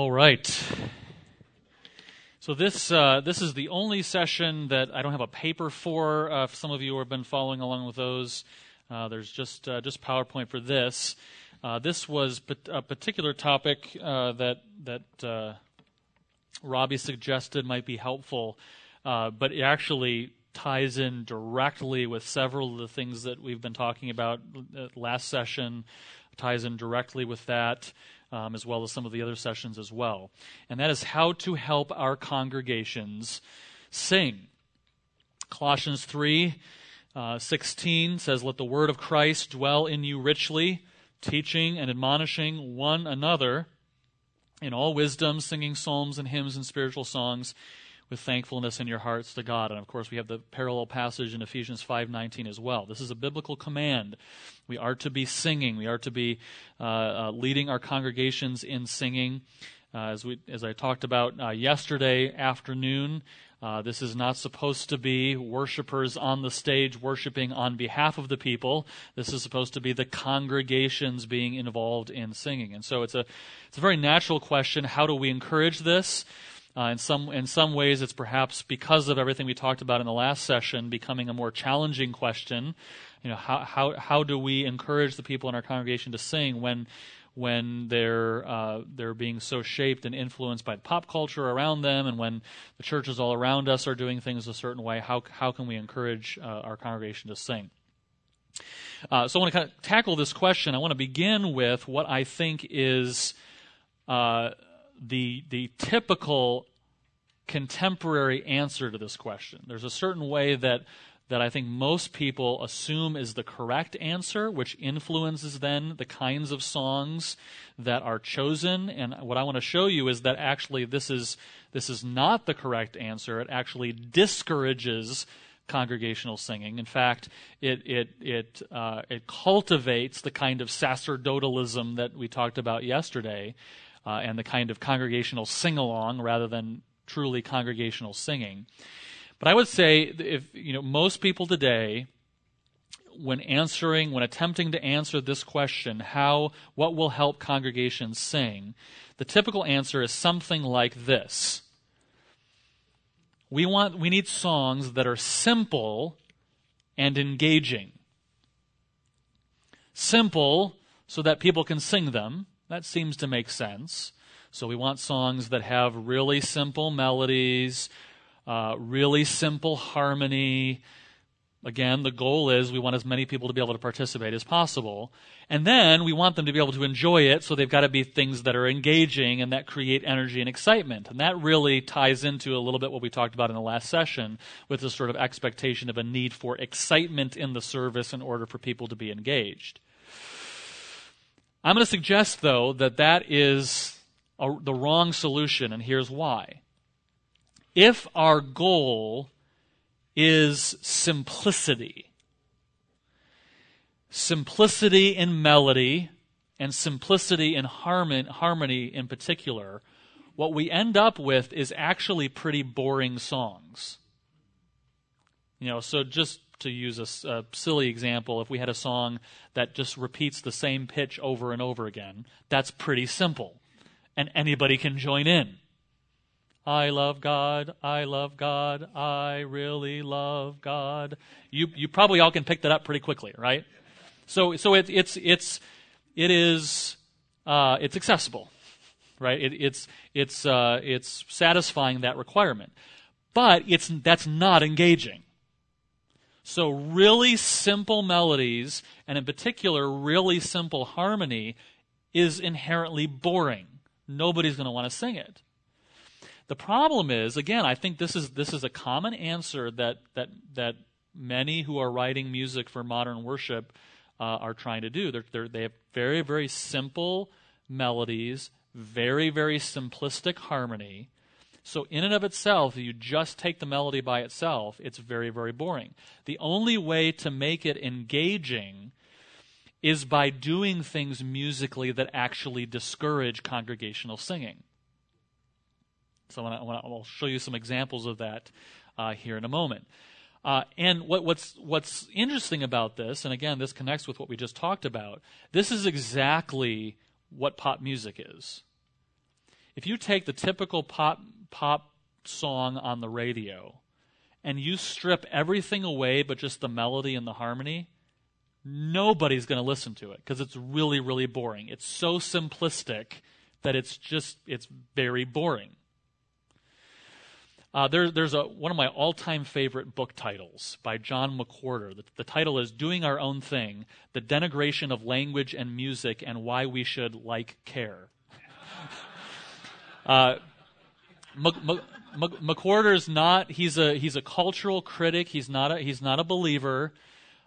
All right. So this uh, this is the only session that I don't have a paper for. Uh, some of you have been following along with those. Uh, there's just uh, just PowerPoint for this. Uh, this was a particular topic uh, that that Robbie suggested might be helpful, but it actually ties in directly with several of the things that we've been talking about last session. Ties in directly with that um, as well as some of the other sessions as well. And that is how to help our congregations sing. Colossians 3 uh, 16 says, Let the word of Christ dwell in you richly, teaching and admonishing one another in all wisdom, singing psalms and hymns and spiritual songs with thankfulness in your hearts to God. And of course, we have the parallel passage in Ephesians 5:19 as well. This is a biblical command. We are to be singing. We are to be uh, uh, leading our congregations in singing. Uh, as we, as I talked about uh, yesterday afternoon, uh, this is not supposed to be worshipers on the stage worshiping on behalf of the people. This is supposed to be the congregations being involved in singing. And so it's a, it's a very natural question. How do we encourage this? Uh, in some in some ways, it's perhaps because of everything we talked about in the last session, becoming a more challenging question. You know, how how how do we encourage the people in our congregation to sing when when they're uh, they're being so shaped and influenced by pop culture around them, and when the churches all around us are doing things a certain way? How how can we encourage uh, our congregation to sing? Uh, so I want to kind of tackle this question. I want to begin with what I think is uh, the, the typical contemporary answer to this question. There's a certain way that, that I think most people assume is the correct answer, which influences then the kinds of songs that are chosen. And what I want to show you is that actually this is, this is not the correct answer. It actually discourages congregational singing. In fact, it it it uh, it cultivates the kind of sacerdotalism that we talked about yesterday, uh, and the kind of congregational sing along rather than truly congregational singing. But I would say if you know most people today when answering when attempting to answer this question how what will help congregations sing the typical answer is something like this. We want we need songs that are simple and engaging. Simple so that people can sing them that seems to make sense. So we want songs that have really simple melodies, uh, really simple harmony. Again, the goal is we want as many people to be able to participate as possible. And then we want them to be able to enjoy it, so they've got to be things that are engaging and that create energy and excitement. And that really ties into a little bit what we talked about in the last session with this sort of expectation of a need for excitement in the service in order for people to be engaged. I'm going to suggest, though, that that is a, the wrong solution, and here's why. If our goal is simplicity, simplicity in melody, and simplicity in harmony in particular, what we end up with is actually pretty boring songs. You know, so just to use a, a, silly example, if we had a song that just repeats the same pitch over and over again, that's pretty simple. And anybody can join in. I love God, I love God, I really love God. You, you probably all can pick that up pretty quickly, right? So, so it, it's, it's, it is, uh, it's accessible, right? It, it's, it's, uh, it's satisfying that requirement. But it's, that's not engaging. So, really simple melodies, and in particular, really simple harmony, is inherently boring. Nobody's going to want to sing it. The problem is, again, I think this is this is a common answer that that that many who are writing music for modern worship uh, are trying to do. They're, they're, they have very very simple melodies, very very simplistic harmony, so, in and of itself, if you just take the melody by itself, it's very, very boring. The only way to make it engaging is by doing things musically that actually discourage congregational singing. So, I will show you some examples of that uh, here in a moment. Uh, and what, what's what's interesting about this, and again, this connects with what we just talked about. This is exactly what pop music is. if you take the typical pop pop song on the radio and you strip everything away but just the melody and the harmony, nobody's going to listen to it because it's really really boring. It's so simplistic that it's just it's very boring. Uh, there, there's a, one of my all-time favorite book titles by John McWhorter. The, the, title is "Doing Our Own Thing: The Denigration of Language and Music and Why We Should Like Care." uh, McWhorter's not. He's a he's a cultural critic. He's not a he's not a believer.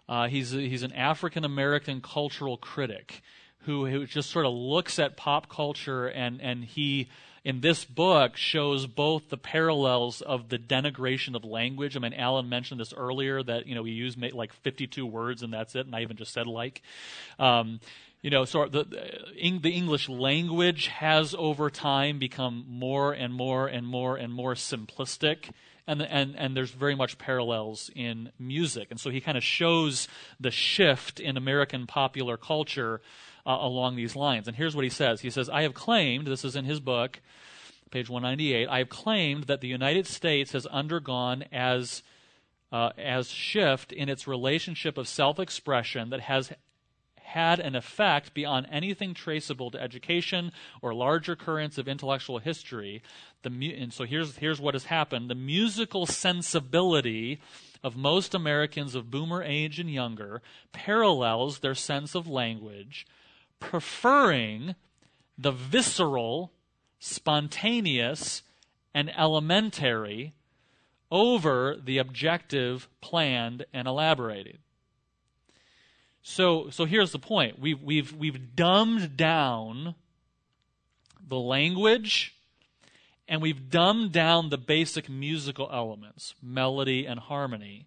Uh, he's a, he's an African American cultural critic who, who just sort of looks at pop culture and and he in this book shows both the parallels of the denigration of language. I mean, Alan mentioned this earlier that you know we use like 52 words and that's it, and I even just said like. Um, you know, so the, the English language has over time become more and more and more and more simplistic. And, and, and there's very much parallels in music. And so he kind of shows the shift in American popular culture uh, along these lines. And here's what he says He says, I have claimed, this is in his book, page 198, I have claimed that the United States has undergone as, uh, as shift in its relationship of self expression that has had an effect beyond anything traceable to education or larger currents of intellectual history. The mu- and so here's, here's what has happened. The musical sensibility of most Americans of boomer age and younger parallels their sense of language preferring the visceral, spontaneous, and elementary over the objective, planned, and elaborated. So, so here's the point. We've, we've, we've dumbed down the language and we've dumbed down the basic musical elements, melody and harmony,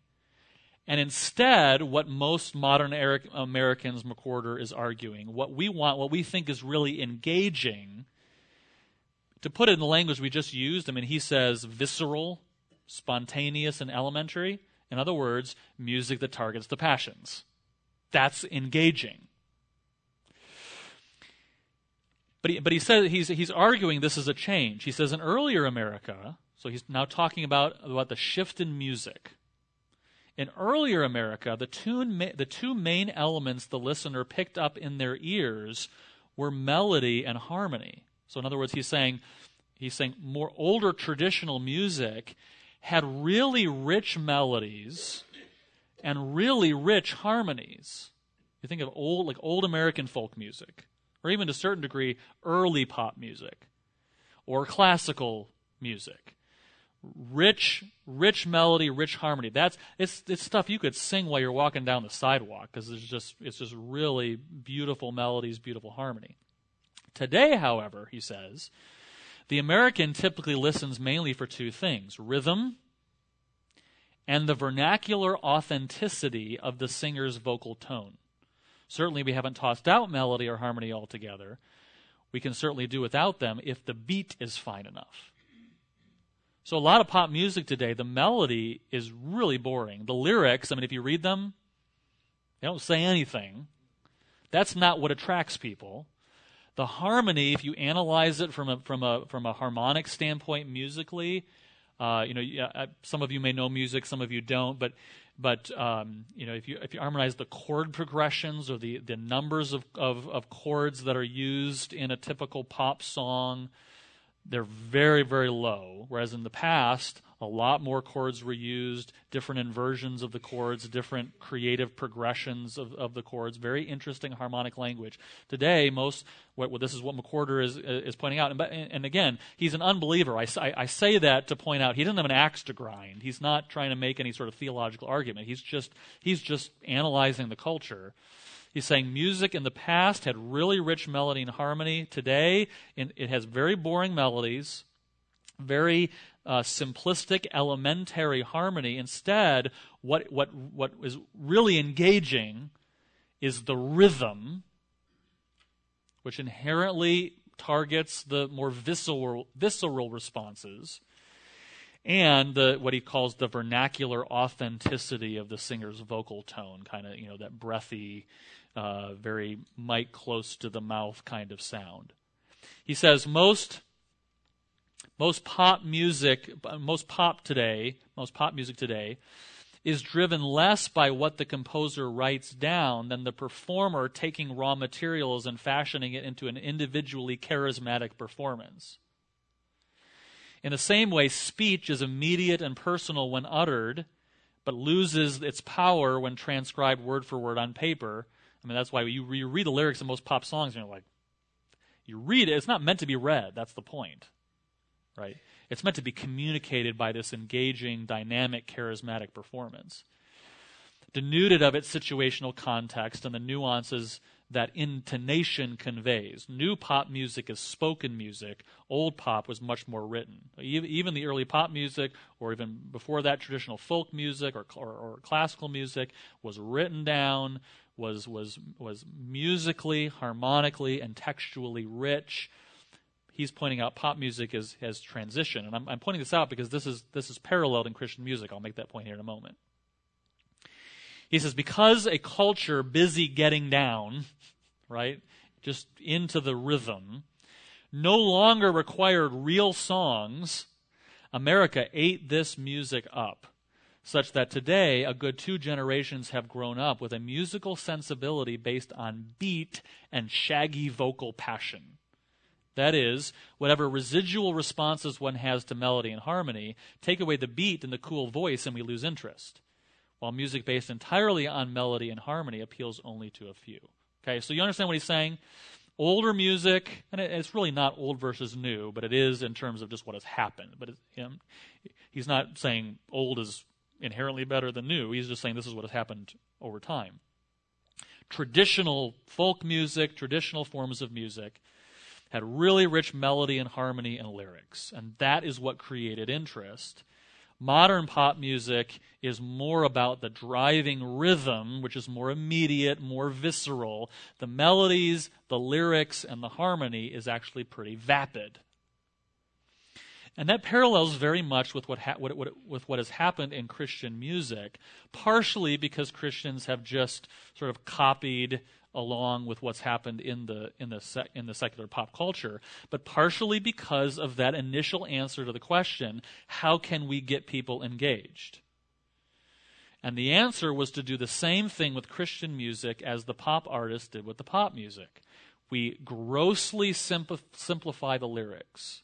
and instead, what most modern Americans, McWhorter is arguing, what we want, what we think is really engaging, to put it in the language we just used, I mean, he says visceral, spontaneous, and elementary. In other words, music that targets the passions. That's engaging. But he, but he says he's, he's arguing this is a change. He says in earlier America, so he's now talking about, about the shift in music in earlier America, the two, the two main elements the listener picked up in their ears were melody and harmony. So, in other words, he's saying, he's saying more older traditional music had really rich melodies and really rich harmonies. You think of old, like old American folk music, or even to a certain degree, early pop music, or classical music rich, rich melody, rich harmony. That's it's it's stuff you could sing while you're walking down the sidewalk because it's just it's just really beautiful melodies, beautiful harmony. Today, however, he says, the American typically listens mainly for two things: rhythm and the vernacular authenticity of the singer's vocal tone. Certainly, we haven't tossed out melody or harmony altogether. We can certainly do without them if the beat is fine enough. So a lot of pop music today, the melody is really boring. The lyrics, I mean, if you read them, they don't say anything. That's not what attracts people. The harmony, if you analyze it from a from a from a harmonic standpoint musically, uh, you know, uh, some of you may know music, some of you don't, but but um, you know, if you if you harmonize the chord progressions or the the numbers of, of, of chords that are used in a typical pop song, they're very, very low. Whereas in the past, a lot more chords were used, different inversions of the chords, different creative progressions of, of the chords. Very interesting harmonic language. Today, most, well, this is what McWhorter is, is pointing out. And, and again, he's an unbeliever. I, I, I say that to point out he doesn't have an axe to grind. He's not trying to make any sort of theological argument. He's just, he's just analyzing the culture. He's saying music in the past had really rich melody and harmony. Today, it has very boring melodies, very uh, simplistic, elementary harmony. Instead, what, what, what is really engaging is the rhythm, which inherently targets the more visceral, visceral responses, and the, what he calls the vernacular authenticity of the singer's vocal tone, kind of, you know, that breathy, uh, very mic close to the mouth kind of sound. He says most Most pop music, most pop today, most pop music today is driven less by what the composer writes down than the performer taking raw materials and fashioning it into an individually charismatic performance. In the same way, speech is immediate and personal when uttered, but loses its power when transcribed word for word on paper. I mean, that's why you, you read the lyrics of most pop songs and you're like, you read it, it's not meant to be read. That's the point, right? It's meant to be communicated by this engaging, dynamic, charismatic performance. Denuded of its situational context and the nuances that intonation conveys. New pop music is spoken music. Old pop was much more written. Even the early pop music, or even before that, traditional folk music or, or, or classical music was written down, was, was, was musically, harmonically, and textually rich he's pointing out pop music is, has transition. And I'm, I'm pointing this out because this is, this is paralleled in Christian music. I'll make that point here in a moment. He says, because a culture busy getting down, right, just into the rhythm, no longer required real songs, America ate this music up, such that today a good two generations have grown up with a musical sensibility based on beat and shaggy vocal passion. That is, whatever residual responses one has to melody and harmony, take away the beat and the cool voice, and we lose interest. While music based entirely on melody and harmony appeals only to a few. Okay, so you understand what he's saying? Older music, and it's really not old versus new, but it is in terms of just what has happened. But it, he's not saying old is inherently better than new. He's just saying this is what has happened over time. Traditional folk music, traditional forms of music, had really rich melody and harmony and lyrics. And that is what created interest. Modern pop music is more about the driving rhythm, which is more immediate, more visceral. The melodies, the lyrics, and the harmony is actually pretty vapid. And that parallels very much with what, ha- what, what, with what has happened in Christian music, partially because Christians have just sort of copied along with what's happened in the in the sec, in the secular pop culture, but partially because of that initial answer to the question, how can we get people engaged? And the answer was to do the same thing with Christian music as the pop artists did with the pop music. We grossly simpl- simplify the lyrics.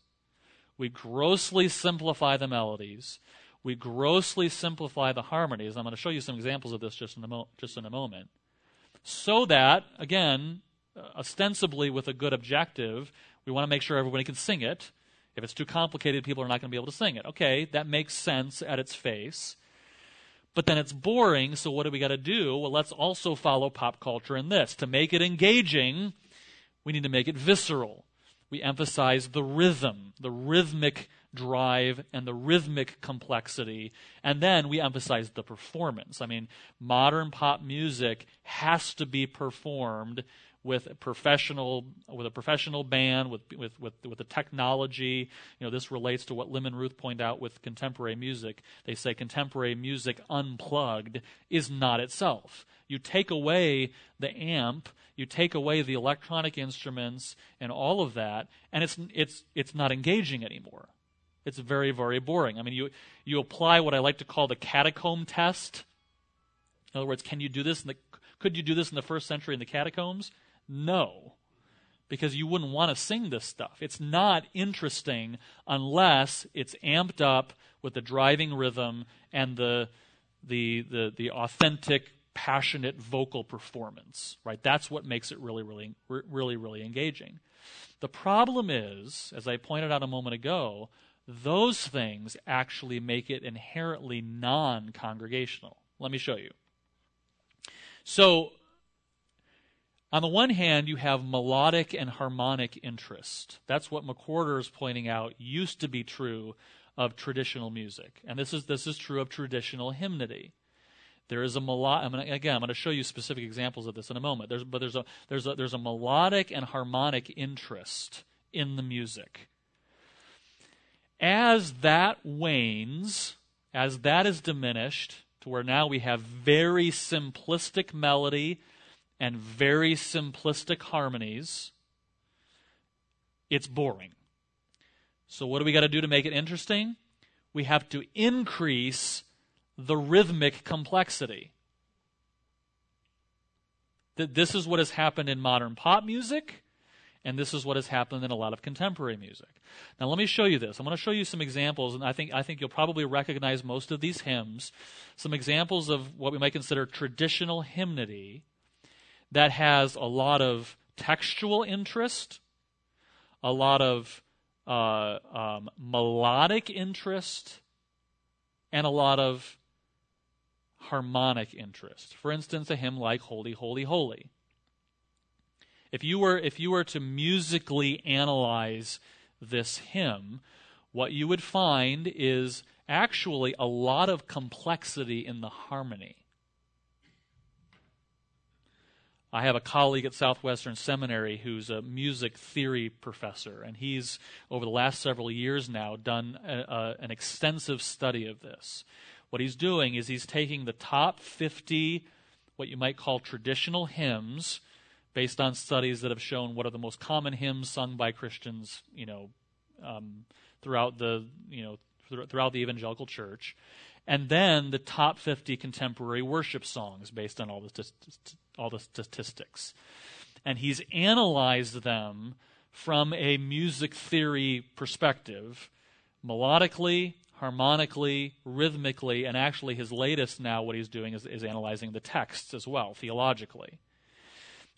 We grossly simplify the melodies. We grossly simplify the harmonies. I'm going to show you some examples of this just in a, mo- just in a moment so that, again, uh, ostensibly with a good objective, we want to make sure everybody can sing it. If it's too complicated, people are not going to be able to sing it. Okay, that makes sense at its face. But then it's boring, so what do we got to do? Well, let's also follow pop culture in this. To make it engaging, we need to make it visceral. We emphasize the rhythm, the rhythmic drive and the rhythmic complexity. And then we emphasize the performance. I mean, modern pop music has to be performed with a professional with a professional band with with with with the technology you know this relates to what Lim and Ruth point out with contemporary music they say contemporary music unplugged is not itself you take away the amp you take away the electronic instruments and all of that and it's it's it's not engaging anymore it's very, very boring. I mean, you, you apply what I like to call the catacomb test. In other words, can you do this? In the, could you do this in the first century in the catacombs? No, because you wouldn't want to sing this stuff. It's not interesting unless it's amped up with the driving rhythm and the the the, the authentic, passionate vocal performance. Right? That's what makes it really, really, really, really engaging. The problem is, as I pointed out a moment ago, those things actually make it inherently non congregational. Let me show you. So, on the one hand, you have melodic and harmonic interest. That's what McWhorter is pointing out used to be true of traditional music. And this is, this is true of traditional hymnody. There is a melodic, again, I'm going to show you specific examples of this in a moment. There's, but there's a, there's, a, there's a melodic and harmonic interest in the music as that wanes, as that is diminished, to where now we have very simplistic melody and very simplistic harmonies, it's boring. So, what do we got to do to make it interesting? We have to increase the rhythmic complexity. That this is what has happened in modern pop music, and this is what has happened in a lot of contemporary music. Now, let me show you this. I'm going to show you some examples, and I think I think you'll probably recognize most of these hymns. Some examples of what we might consider traditional hymnody that has a lot of textual interest, a lot of uh, um, melodic interest, and a lot of harmonic interest. For instance, a hymn like Holy, Holy, Holy. If you were, if you were to musically analyze this hymn, what you would find is actually a lot of complexity in the harmony. I have a colleague at Southwestern Seminary who's a music theory professor, and he's, over the last several years now, done a, a, an extensive study of this. What he's doing is he's taking the top 50, what you might call traditional hymns, based on studies that have shown what are the most common hymns sung by Christians, you know, um, throughout the, you know, throughout the evangelical church, and then the top 50 contemporary worship songs based on all the, all the statistics. And he's analyzed them from a music theory perspective, melodically, harmonically, rhythmically, and actually his latest now, what he's doing is, is analyzing the texts as well, theologically.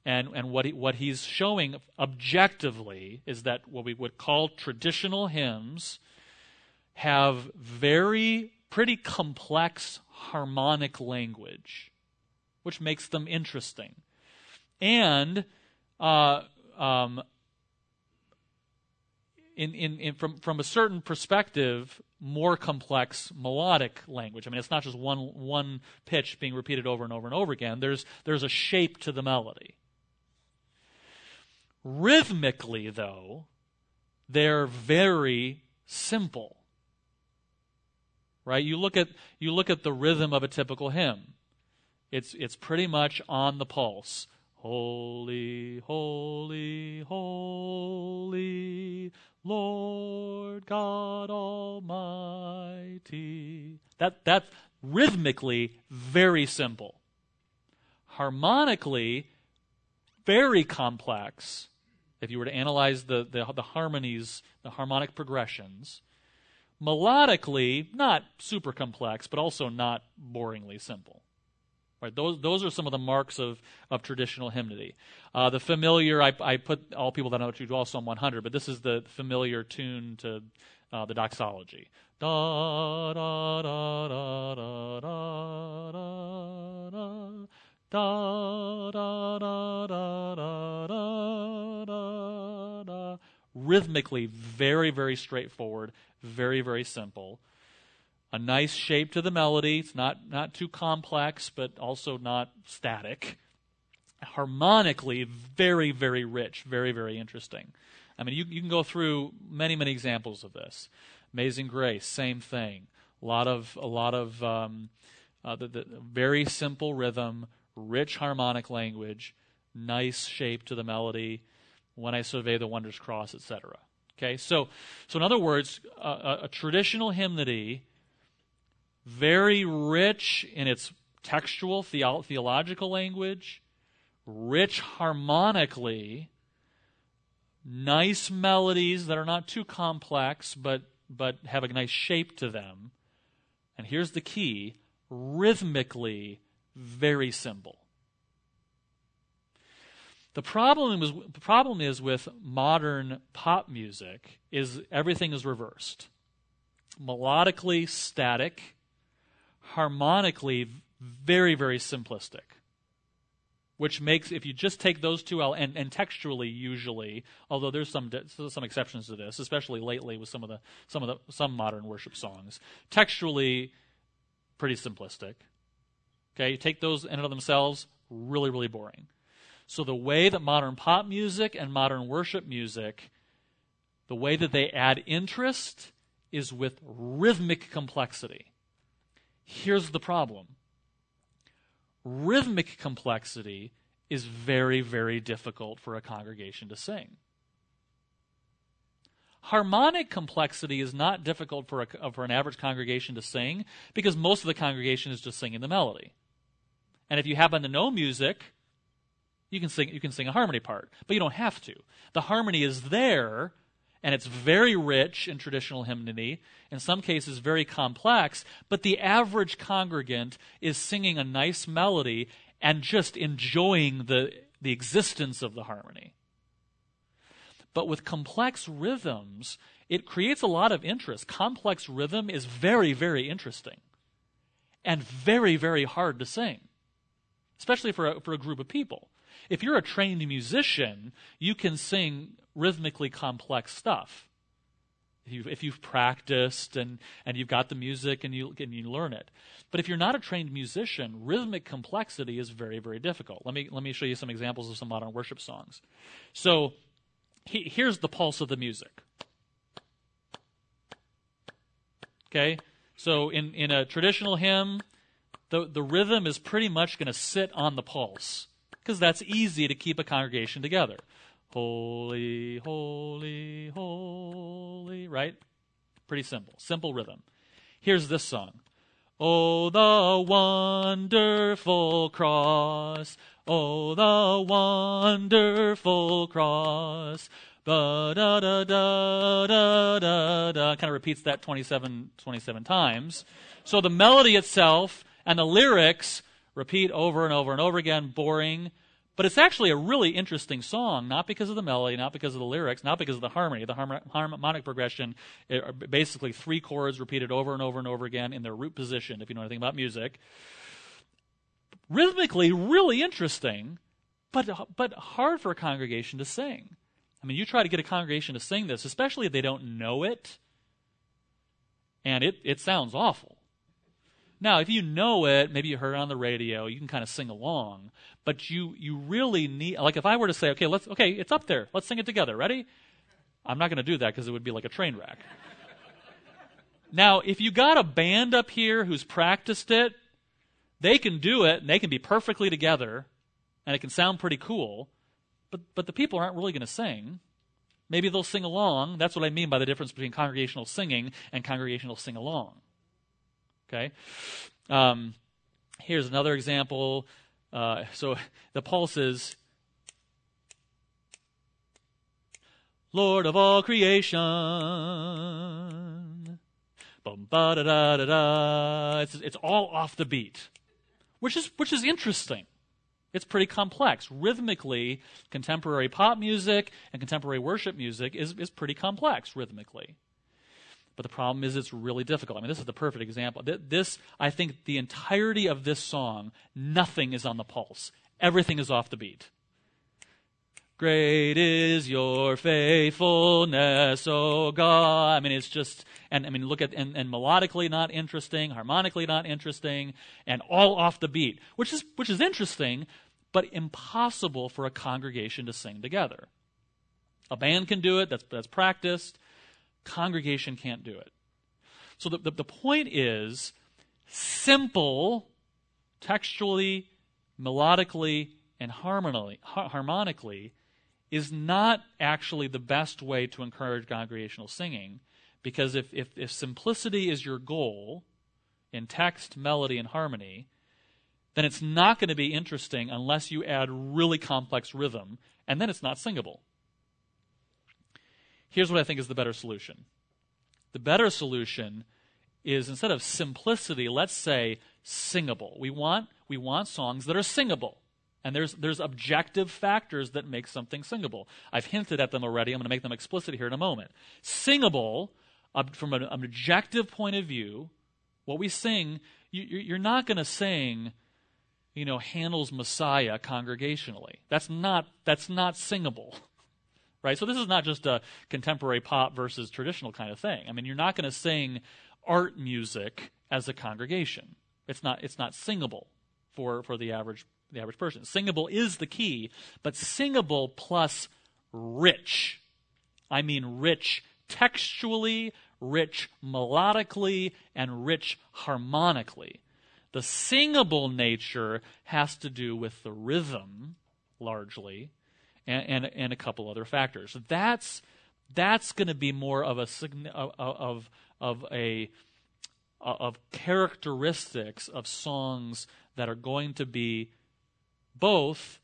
And, and what, he, what he's showing objectively is that what we would call traditional hymns have very pretty complex harmonic language, which makes them interesting. And uh, um, in, in, in, from, from a certain perspective, more complex melodic language. I mean, it's not just one, one pitch being repeated over and over and over again. There's, there's a shape to the melody. Rhythmically, though, they're very simple right? You look at you look at the rhythm of a typical hymn. It's it's pretty much on the pulse. Holy, holy, holy, Lord God Almighty. That that's rhythmically very simple. Harmonically, very complex. If you were to analyze the, the, the harmonies, the harmonic progressions, melodically not super complex, but also not boringly simple. Right? Those, those are some of the marks of, of traditional hymnody. Uh, the familiar, I, I put all people that know what you dwell, Psalm 100, but this is the familiar tune to uh, the doxology. Da, da, da, da, da, da, da, da. Da, da, da, da, da, da, da, da. Rhythmically, very, very straightforward, very, very simple. A nice shape to the melody. It's not, not too complex, but also not static. Harmonically, very, very rich, very, very interesting. I mean, you, you can go through many, many examples of this. Amazing Grace, same thing. A lot of, a lot of um, uh, the, the very simple rhythm, rich harmonic language, nice shape to the melody. When I survey the wondrous cross, etc. Okay, so, so in other words, a, a traditional hymnody, very rich in its textual, theo- theological language, rich harmonically, nice melodies that are not too complex, but, but have a nice shape to them. And here's the key rhythmically, very simple. The problem is the problem is with modern pop music is everything is reversed. Melodically static, harmonically very very simplistic. Which makes if you just take those two and, and textually usually, although there's some some exceptions to this, especially lately with some of the some of the some modern worship songs, textually pretty simplistic. Okay, you take those in and of themselves, really really boring so, the way that modern pop music and modern worship music, the way that they add interest is with rhythmic complexity. Here's the problem rhythmic complexity is very, very difficult for a congregation to sing. Harmonic complexity is not difficult for, a, uh, for an average congregation to sing because most of the congregation is just singing the melody. And if you happen to know music, you can sing you can sing a harmony part, but you don't have to. The harmony is there and it's very rich in traditional hymnody, in some cases very complex, but the average congregant is singing a nice melody and just enjoying the, the existence of the harmony. But with complex rhythms, it creates a lot of interest. Complex rhythm is very, very interesting and very, very hard to sing, especially for a, for a group of people. If you're a trained musician, you can sing rhythmically complex stuff. If you've, practiced and, and you've got the music and you, and you learn it. But if you're not a trained musician, rhythmic complexity is very, very difficult. Let me, let me show you some examples of some modern worship songs. So he, here's the pulse of the music. Okay? So in, in a traditional hymn, the, the rhythm is pretty much going to sit on the pulse because that's easy to keep a congregation together. Holy, holy, holy, right? Pretty simple. Simple rhythm. Here's this song. Oh, the wonderful cross. Oh, the wonderful cross. Da da da da da da da. Kind of repeats that 27, 27 times. So the melody itself and the lyrics repeat over and over and over again, boring. But it's actually a really interesting song, not because of the melody, not because of the lyrics, not because of the harmony. The harmonic progression eh, are basically three chords repeated over and over and over again in their root position, if you know anything about music. Rhythmically, really interesting, but, but hard for a congregation to sing. I mean, you try to get a congregation to sing this, especially if they don't know it, and it, it sounds awful. Now, if you know it, maybe you heard it on the radio, you can kind of sing along. But you you really need like if I were to say, okay, let's okay, it's up there. Let's sing it together. Ready? I'm not going to do that because it would be like a train wreck. now, if you got a band up here who's practiced it, they can do it and they can be perfectly together and it can sound pretty cool. But but the people aren't really going to sing. Maybe they'll sing along. That's what I mean by the difference between congregational singing and congregational sing along. Okay? Um, here's another example. Uh, so the pulse is Lord of all creation. Boom, ba da da da da. It's, it's all off the beat, which is which is interesting. It's pretty complex. Rhythmically, contemporary pop music and contemporary worship music is, is pretty complex rhythmically. But the problem is it's really difficult. I mean, this is the perfect example. This, I think, the entirety of this song, nothing is on the pulse. Everything is off the beat. Great is your faithfulness, O God. I mean, it's just, and I mean, look at, and, and melodically not interesting, harmonically not interesting, and all off the beat, which is, which is interesting, but impossible for a congregation to sing together. A band can do it, that's, that's practiced congregation can't do it. So the, the, the point is simple, textually, melodically, and harmonically, harmonically is not actually the best way to encourage congregational singing because if, if, if simplicity is your goal in text, melody, and harmony, then it's not going to be interesting unless you add really complex rhythm, and then it's not singable. Here's what I think is the better solution. The better solution is instead of simplicity, let's say singable. We want, we want songs that are singable. And there's, there's objective factors that make something singable. I've hinted at them already. I'm going to make them explicit here in a moment. Singable, uh, from an, an, objective point of view, what we sing, you, you're not going to sing, you know, Handel's Messiah congregationally. That's not, that's not singable right? So this is not just a contemporary pop versus traditional kind of thing. I mean, you're not going to sing art music as a congregation. It's not it's not singable for for the average the average person. Singable is the key, but singable plus rich. I mean rich textually, rich melodically, and rich harmonically. The singable nature has to do with the rhythm largely and, and, and a couple other factors. That's, that's going to be more of a of of a of characteristics of songs that are going to be both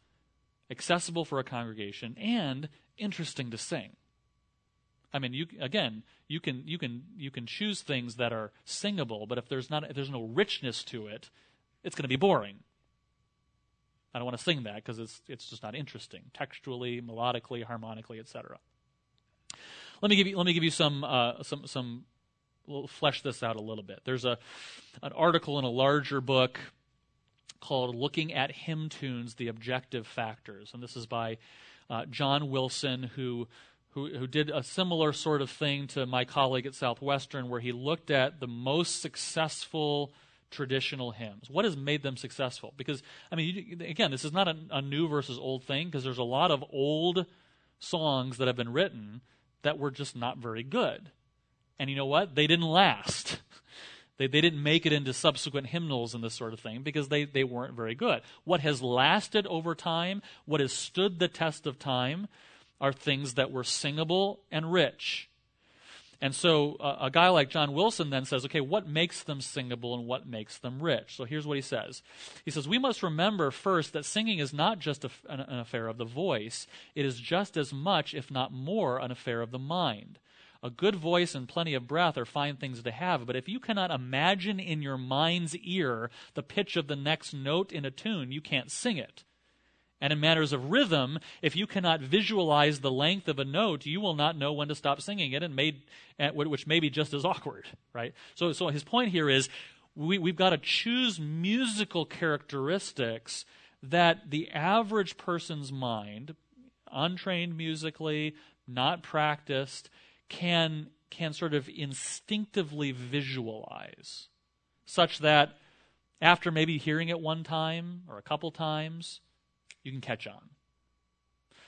accessible for a congregation and interesting to sing. I mean, you again, you can you can you can choose things that are singable, but if there's not if there's no richness to it, it's going to be boring. I don't want to sing that because it's it's just not interesting textually, melodically, harmonically, etc. Let me give you let me give you some uh, some some we'll flesh this out a little bit. There's a an article in a larger book called "Looking at Hymn Tunes: The Objective Factors," and this is by uh, John Wilson, who, who who did a similar sort of thing to my colleague at Southwestern, where he looked at the most successful traditional hymns. What has made them successful? Because I mean, you, again, this is not a, a new versus old thing, because there's a lot of old songs that have been written that were just not very good. And you know what? They didn't last. They, they didn't make it into subsequent hymnals and this sort of thing because they, they weren't very good. What has lasted over time, what has stood the test of time, are things that were singable and rich. And so uh, a guy like John Wilson then says, okay, what makes them singable and what makes them rich? So here's what he says. He says, we must remember first that singing is not just a, an, an affair of the voice, it is just as much, if not more, an affair of the mind. A good voice and plenty of breath are fine things to have, but if you cannot imagine in your mind's ear the pitch of the next note in a tune, you can't sing it. And in matters of rhythm, if you cannot visualize the length of a note, you will not know when to stop singing it, and made, eh, which may be just as awkward, right? So, so his point here is we, we've got to choose musical characteristics that the average person's mind, untrained musically, not practiced, can, can sort of instinctively visualize, such that after maybe hearing it one time or a couple times, you can catch on.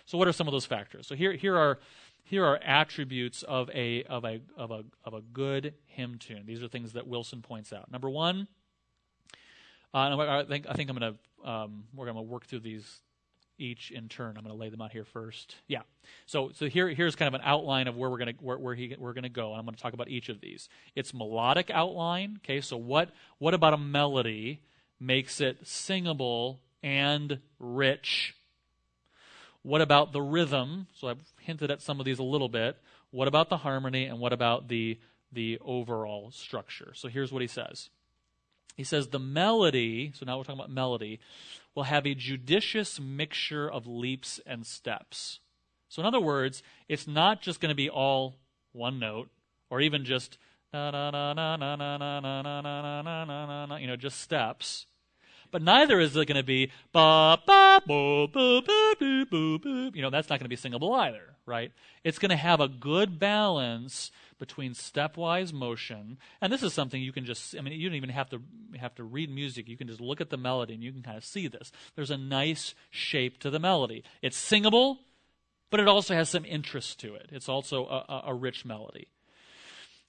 So, what are some of those factors? So, here, here, are, here are attributes of a, of, a, of, a, of a good hymn tune. These are things that Wilson points out. Number one, uh, I think, I think I'm going to, um, we're to work through these each in turn. I'm going to lay them out here first. Yeah. So so here here's kind of an outline of where we're going to where, where he, we're to go. And I'm going to talk about each of these. It's melodic outline. Okay. So what what about a melody makes it singable and rich? What about the rhythm? So I've hinted at some of these a little bit. What about the harmony and what about the the overall structure? So here's what he says. He says the melody, so now we're talking about melody, will have a judicious mixture of leaps and steps. So, in other words, it's not just going to be all one note or even just you know just steps. But neither is it going to be ba ba boo boo boo boo boo boo. You know that's not going to be singable either, right? It's going to have a good balance between stepwise motion, and this is something you can just, I mean, you don't even have to have to read music. You can just look at the melody and you can kind of see this. There's a nice shape to the melody. It's singable, but it also has some interest to it. It's also a, a rich melody.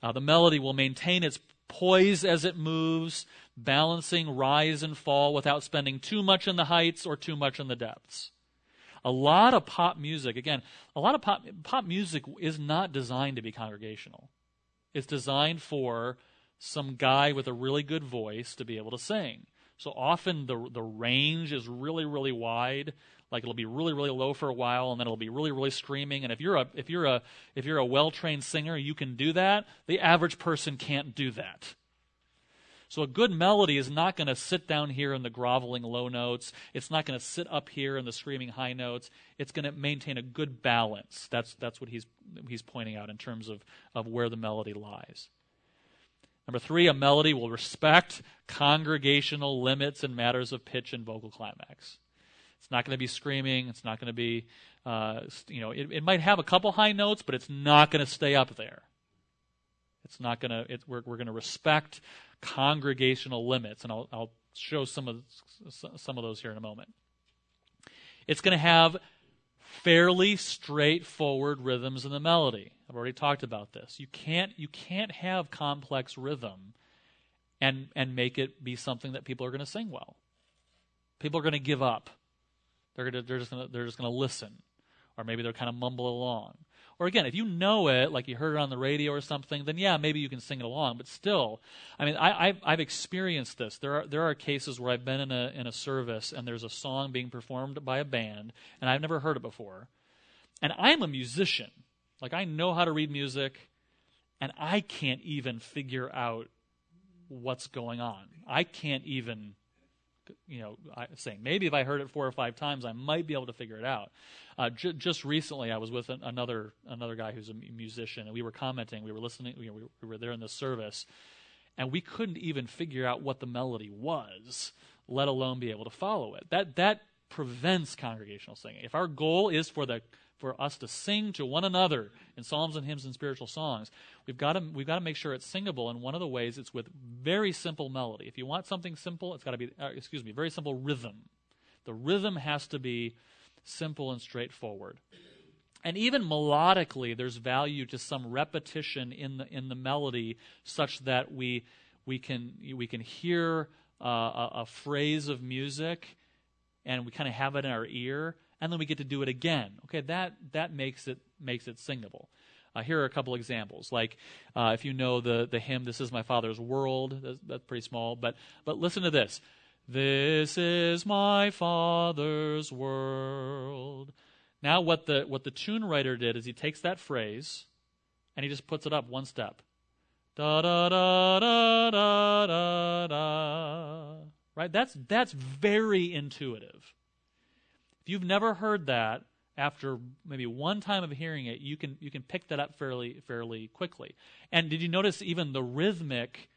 Uh, the melody will maintain its poise as it moves, balancing rise and fall without spending too much in the heights or too much in the depths a lot of pop music, again, a lot of pop, pop music is not designed to be congregational. It's designed for some guy with a really good voice to be able to sing. So often the the range is really really wide. Like it'll be really really low for a while, and then it'll be really really screaming. And if you're a if you're a if you're a well trained singer, you can do that. The average person can't do that. So a good melody is not going to sit down here in the groveling low notes. It's not going to sit up here in the screaming high notes. It's going to maintain a good balance. That's, that's what he's, he's pointing out in terms of, of where the melody lies. Number three, a melody will respect congregational limits in matters of pitch and vocal climax. It's not going to be screaming. It's not going to be, uh, you know, it, it might have a couple high notes, but it's not going to stay up there. It's not going to, we're, we're going to respect congregational limits, and I'll, I'll show some of some of those here in a moment. It's going to have fairly straightforward rhythms in the melody. I've already talked about this. You can't you can't have complex rhythm and and make it be something that people are going to sing well. People are going to give up. They're to, they're just going to, they're just to listen, or maybe they're kind of mumble along, Or again, if you know it, like you heard it on the radio or something, then yeah, maybe you can sing it along. But still, I mean, I, have I've experienced this. There are there are cases where I've been in a in a service and there's a song being performed by a band and I've never heard it before, and I'm a musician, like I know how to read music, and I can't even figure out what's going on. I can't even you know, I, saying maybe if I heard it four or five times, I might be able to figure it out. Uh, just recently, I was with an, another another guy who's a musician, and we were commenting. We were listening. We, we were there in the service, and we couldn't even figure out what the melody was, let alone be able to follow it. That that prevents congregational singing. If our goal is for the for us to sing to one another in psalms and hymns and spiritual songs, we've got to we've got to make sure it's singable. And one of the ways it's with very simple melody. If you want something simple, it's got to be uh, excuse me, very simple rhythm. The rhythm has to be simple and straightforward. And even melodically, there's value to some repetition in the in the melody, such that we we can we can hear uh, a, a phrase of music, and we kind of have it in our ear, and then we get to do it again. Okay, that that makes it makes it singable. Uh, here are a couple examples. Like uh, if you know the the hymn "This Is My Father's World," that's, that's pretty small, but but listen to this. This is my Father's world. Now, what the what the tune writer did is he takes that phrase and he just puts it up one step. Da da da da da da da. Right? That's that's very intuitive. If you've never heard that, after maybe one time of hearing it, you can you can pick that up fairly fairly quickly. And did you notice even the rhythmic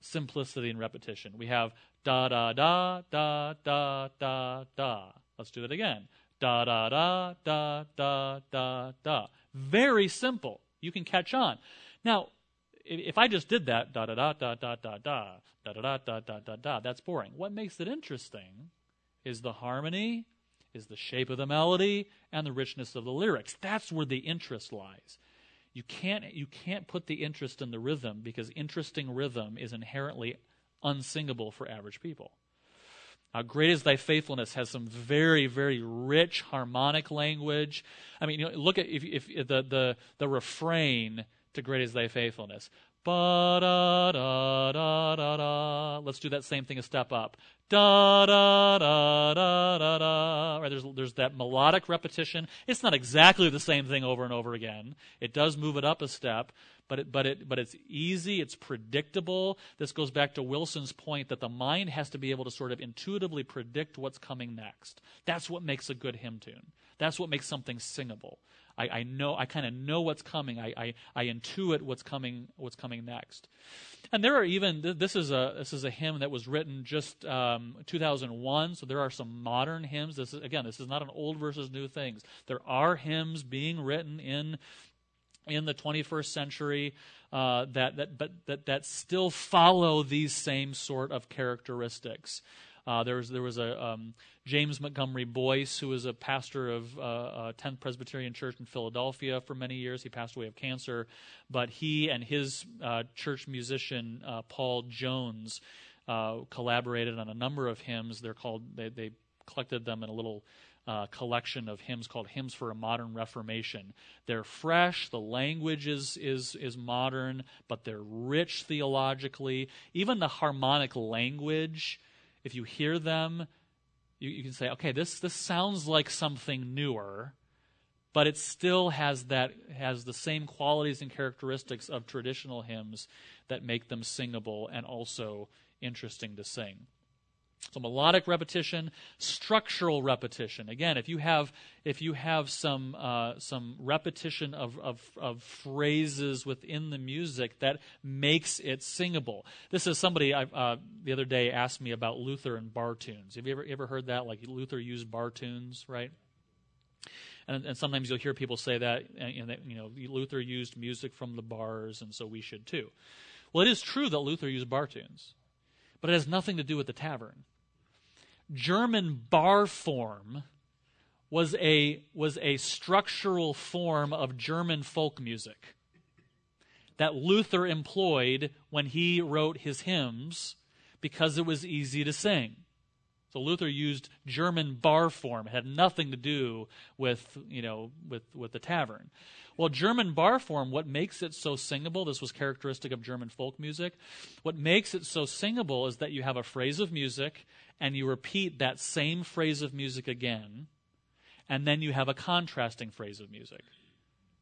simplicity and repetition? We have da da da da da da da. Let's do that again. Da da da da da da da. Very simple. You can catch on. Now, if I just did that da da da da da da da da da da da da da da, that's boring. What makes it interesting is the harmony is the shape of the melody and the richness of the lyrics. That's where the interest lies. You can't, you can't put the interest in the rhythm because interesting rhythm is inherently unsingable for average people. Uh, Great is Thy Faithfulness has some very, very rich harmonic language. I mean, you know, look at if, if, the, the, the refrain to Great is Thy Faithfulness. Ba da da da da da. Let's do that same thing a step up. Da da da da da da. Right, there's there's that melodic repetition. It's not exactly the same thing over and over again. It does move it up a step, but it, but it but it's easy. It's predictable. This goes back to Wilson's point that the mind has to be able to sort of intuitively predict what's coming next. That's what makes a good hymn tune. That's what makes something singable. I, I know I kind of know what's coming. I, I, I intuit what's coming what's coming next. And there are even this is a this is a hymn that was written just um, 2001. So there are some modern hymns. This is again this is not an old versus new things. There are hymns being written in in the 21st century uh, that that but that that still follow these same sort of characteristics. Uh, there was there was a um, James Montgomery Boice who was a pastor of uh, uh, 10th Presbyterian Church in Philadelphia for many years. He passed away of cancer, but he and his uh, church musician uh, Paul Jones uh, collaborated on a number of hymns. They're called they, they collected them in a little uh, collection of hymns called Hymns for a Modern Reformation. They're fresh, the language is, is, is modern, but they're rich theologically. Even the harmonic language if you hear them, you, you can say, okay, this, this sounds like something newer, but it still has that has the same qualities and characteristics of traditional hymns that make them singable and also interesting to sing. So melodic repetition, structural repetition. Again, if you have if you have some uh, some repetition of, of, of phrases within the music that makes it singable. This is somebody I, uh, the other day asked me about Luther and bar tunes. Have you ever ever heard that? Like Luther used bar tunes, right? And, and sometimes you'll hear people say that, and, that, you know, Luther used music from the bars, and so we should too. Well, it is true that Luther used bar tunes, but it has nothing to do with the tavern. German bar form was a, was a structural form of German folk music that Luther employed when he wrote his hymns because it was easy to sing. So Luther used German bar form. It had nothing to do with, you know, with, with the tavern. Well, German bar form, what makes it so singable, this was characteristic of German folk music, what makes it so singable is that you have a phrase of music and you repeat that same phrase of music again, and then you have a contrasting phrase of music.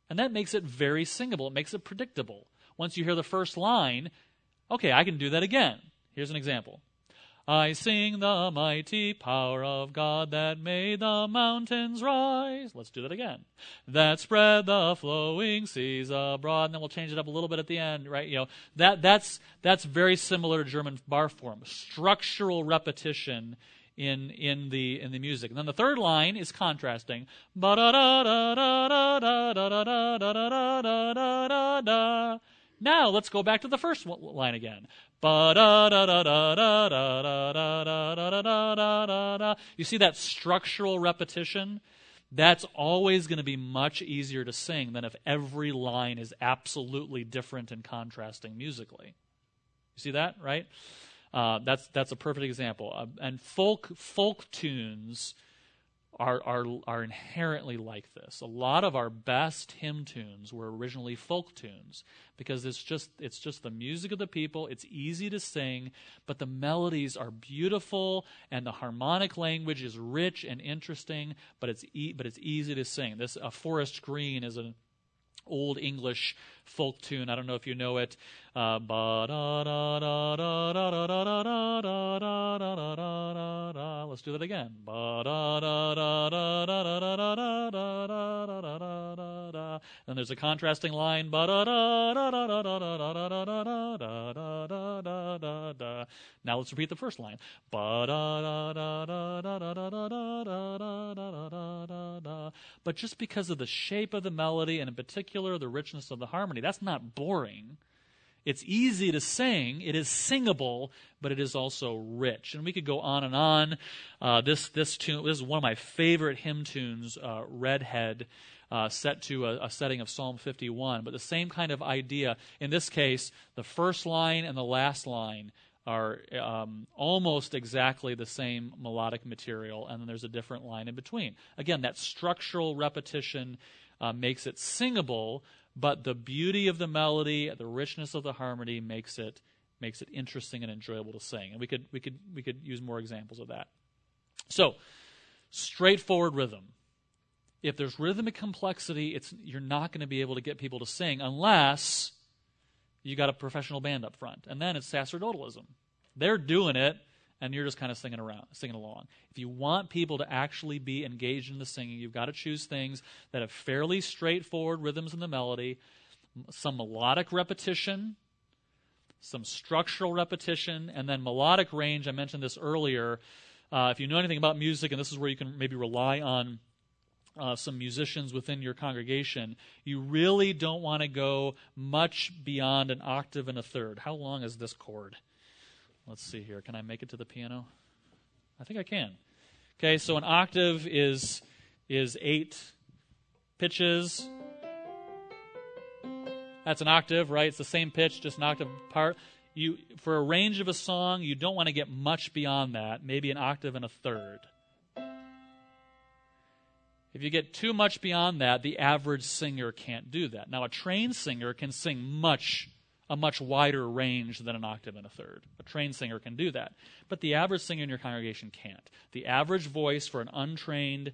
And that makes it very singable. It makes it predictable. Once you hear the first line, okay, I can do that again. Here's an example. I sing the mighty power of God that made the mountains rise. Let's do that again. That spread the flowing seas abroad. And then we'll change it up a little bit at the end, right? You know, that, that's, that's very similar to German bar form. Structural repetition in in the in the music. And then the third line is contrasting. Now let's go back to the first line again. You see that structural repetition? That's always going to be much easier to sing than if every line is absolutely different and contrasting musically. You see that, right? Uh, that's that's a perfect example. Uh, and folk folk tunes are, are, are inherently like this. A lot of our best hymn tunes were originally folk tunes because it's just, it's just the music of the people. It's easy to sing, but the melodies are beautiful and the harmonic language is rich and interesting, but it's, e- but it's easy to sing. This uh, Forest Green is an old English folk tune. I don't know if you know it. Let's do that again. And there's a contrasting line. Now let's repeat the first line. But just because of the shape of the melody and in particular the richness of the harmony, that's not boring. It's easy to sing. It is singable, but it is also rich. And we could go on and on. Uh, this this tune this is one of my favorite hymn tunes, uh, Redhead, uh, set to a, a, setting of Psalm 51. But the same kind of idea. In this case, the first line and the last line are um, almost exactly the same melodic material, and then there's a different line in between. Again, that structural repetition uh, makes it singable, but the beauty of the melody, the richness of the harmony makes it makes it interesting and enjoyable to sing. And we could we could we could use more examples of that. So, straightforward rhythm. If there's rhythmic complexity, it's you're not going to be able to get people to sing unless you got a professional band up front. And then it's sacerdotalism. They're doing it and you're just kind of singing around, singing along. If you want people to actually be engaged in the singing, you've got to choose things that have fairly straightforward rhythms in the melody, some melodic repetition, some structural repetition, and then melodic range. I mentioned this earlier. Uh, if you know anything about music, and this is where you can maybe rely on uh, some musicians within your congregation, you really don't want to go much beyond an octave and a third. How long is this chord? Let's see here. Can I make it to the piano? I think I can. Okay, so an octave is is eight pitches. That's an octave, right? It's the same pitch, just an octave apart. You for a range of a song, you don't want to get much beyond that, maybe an octave and a third. If you get too much beyond that, the average singer can't do that. Now, a trained singer can sing much a much wider range than an octave and a third. A trained singer can do that. But the average singer in your congregation can't. The average voice for an untrained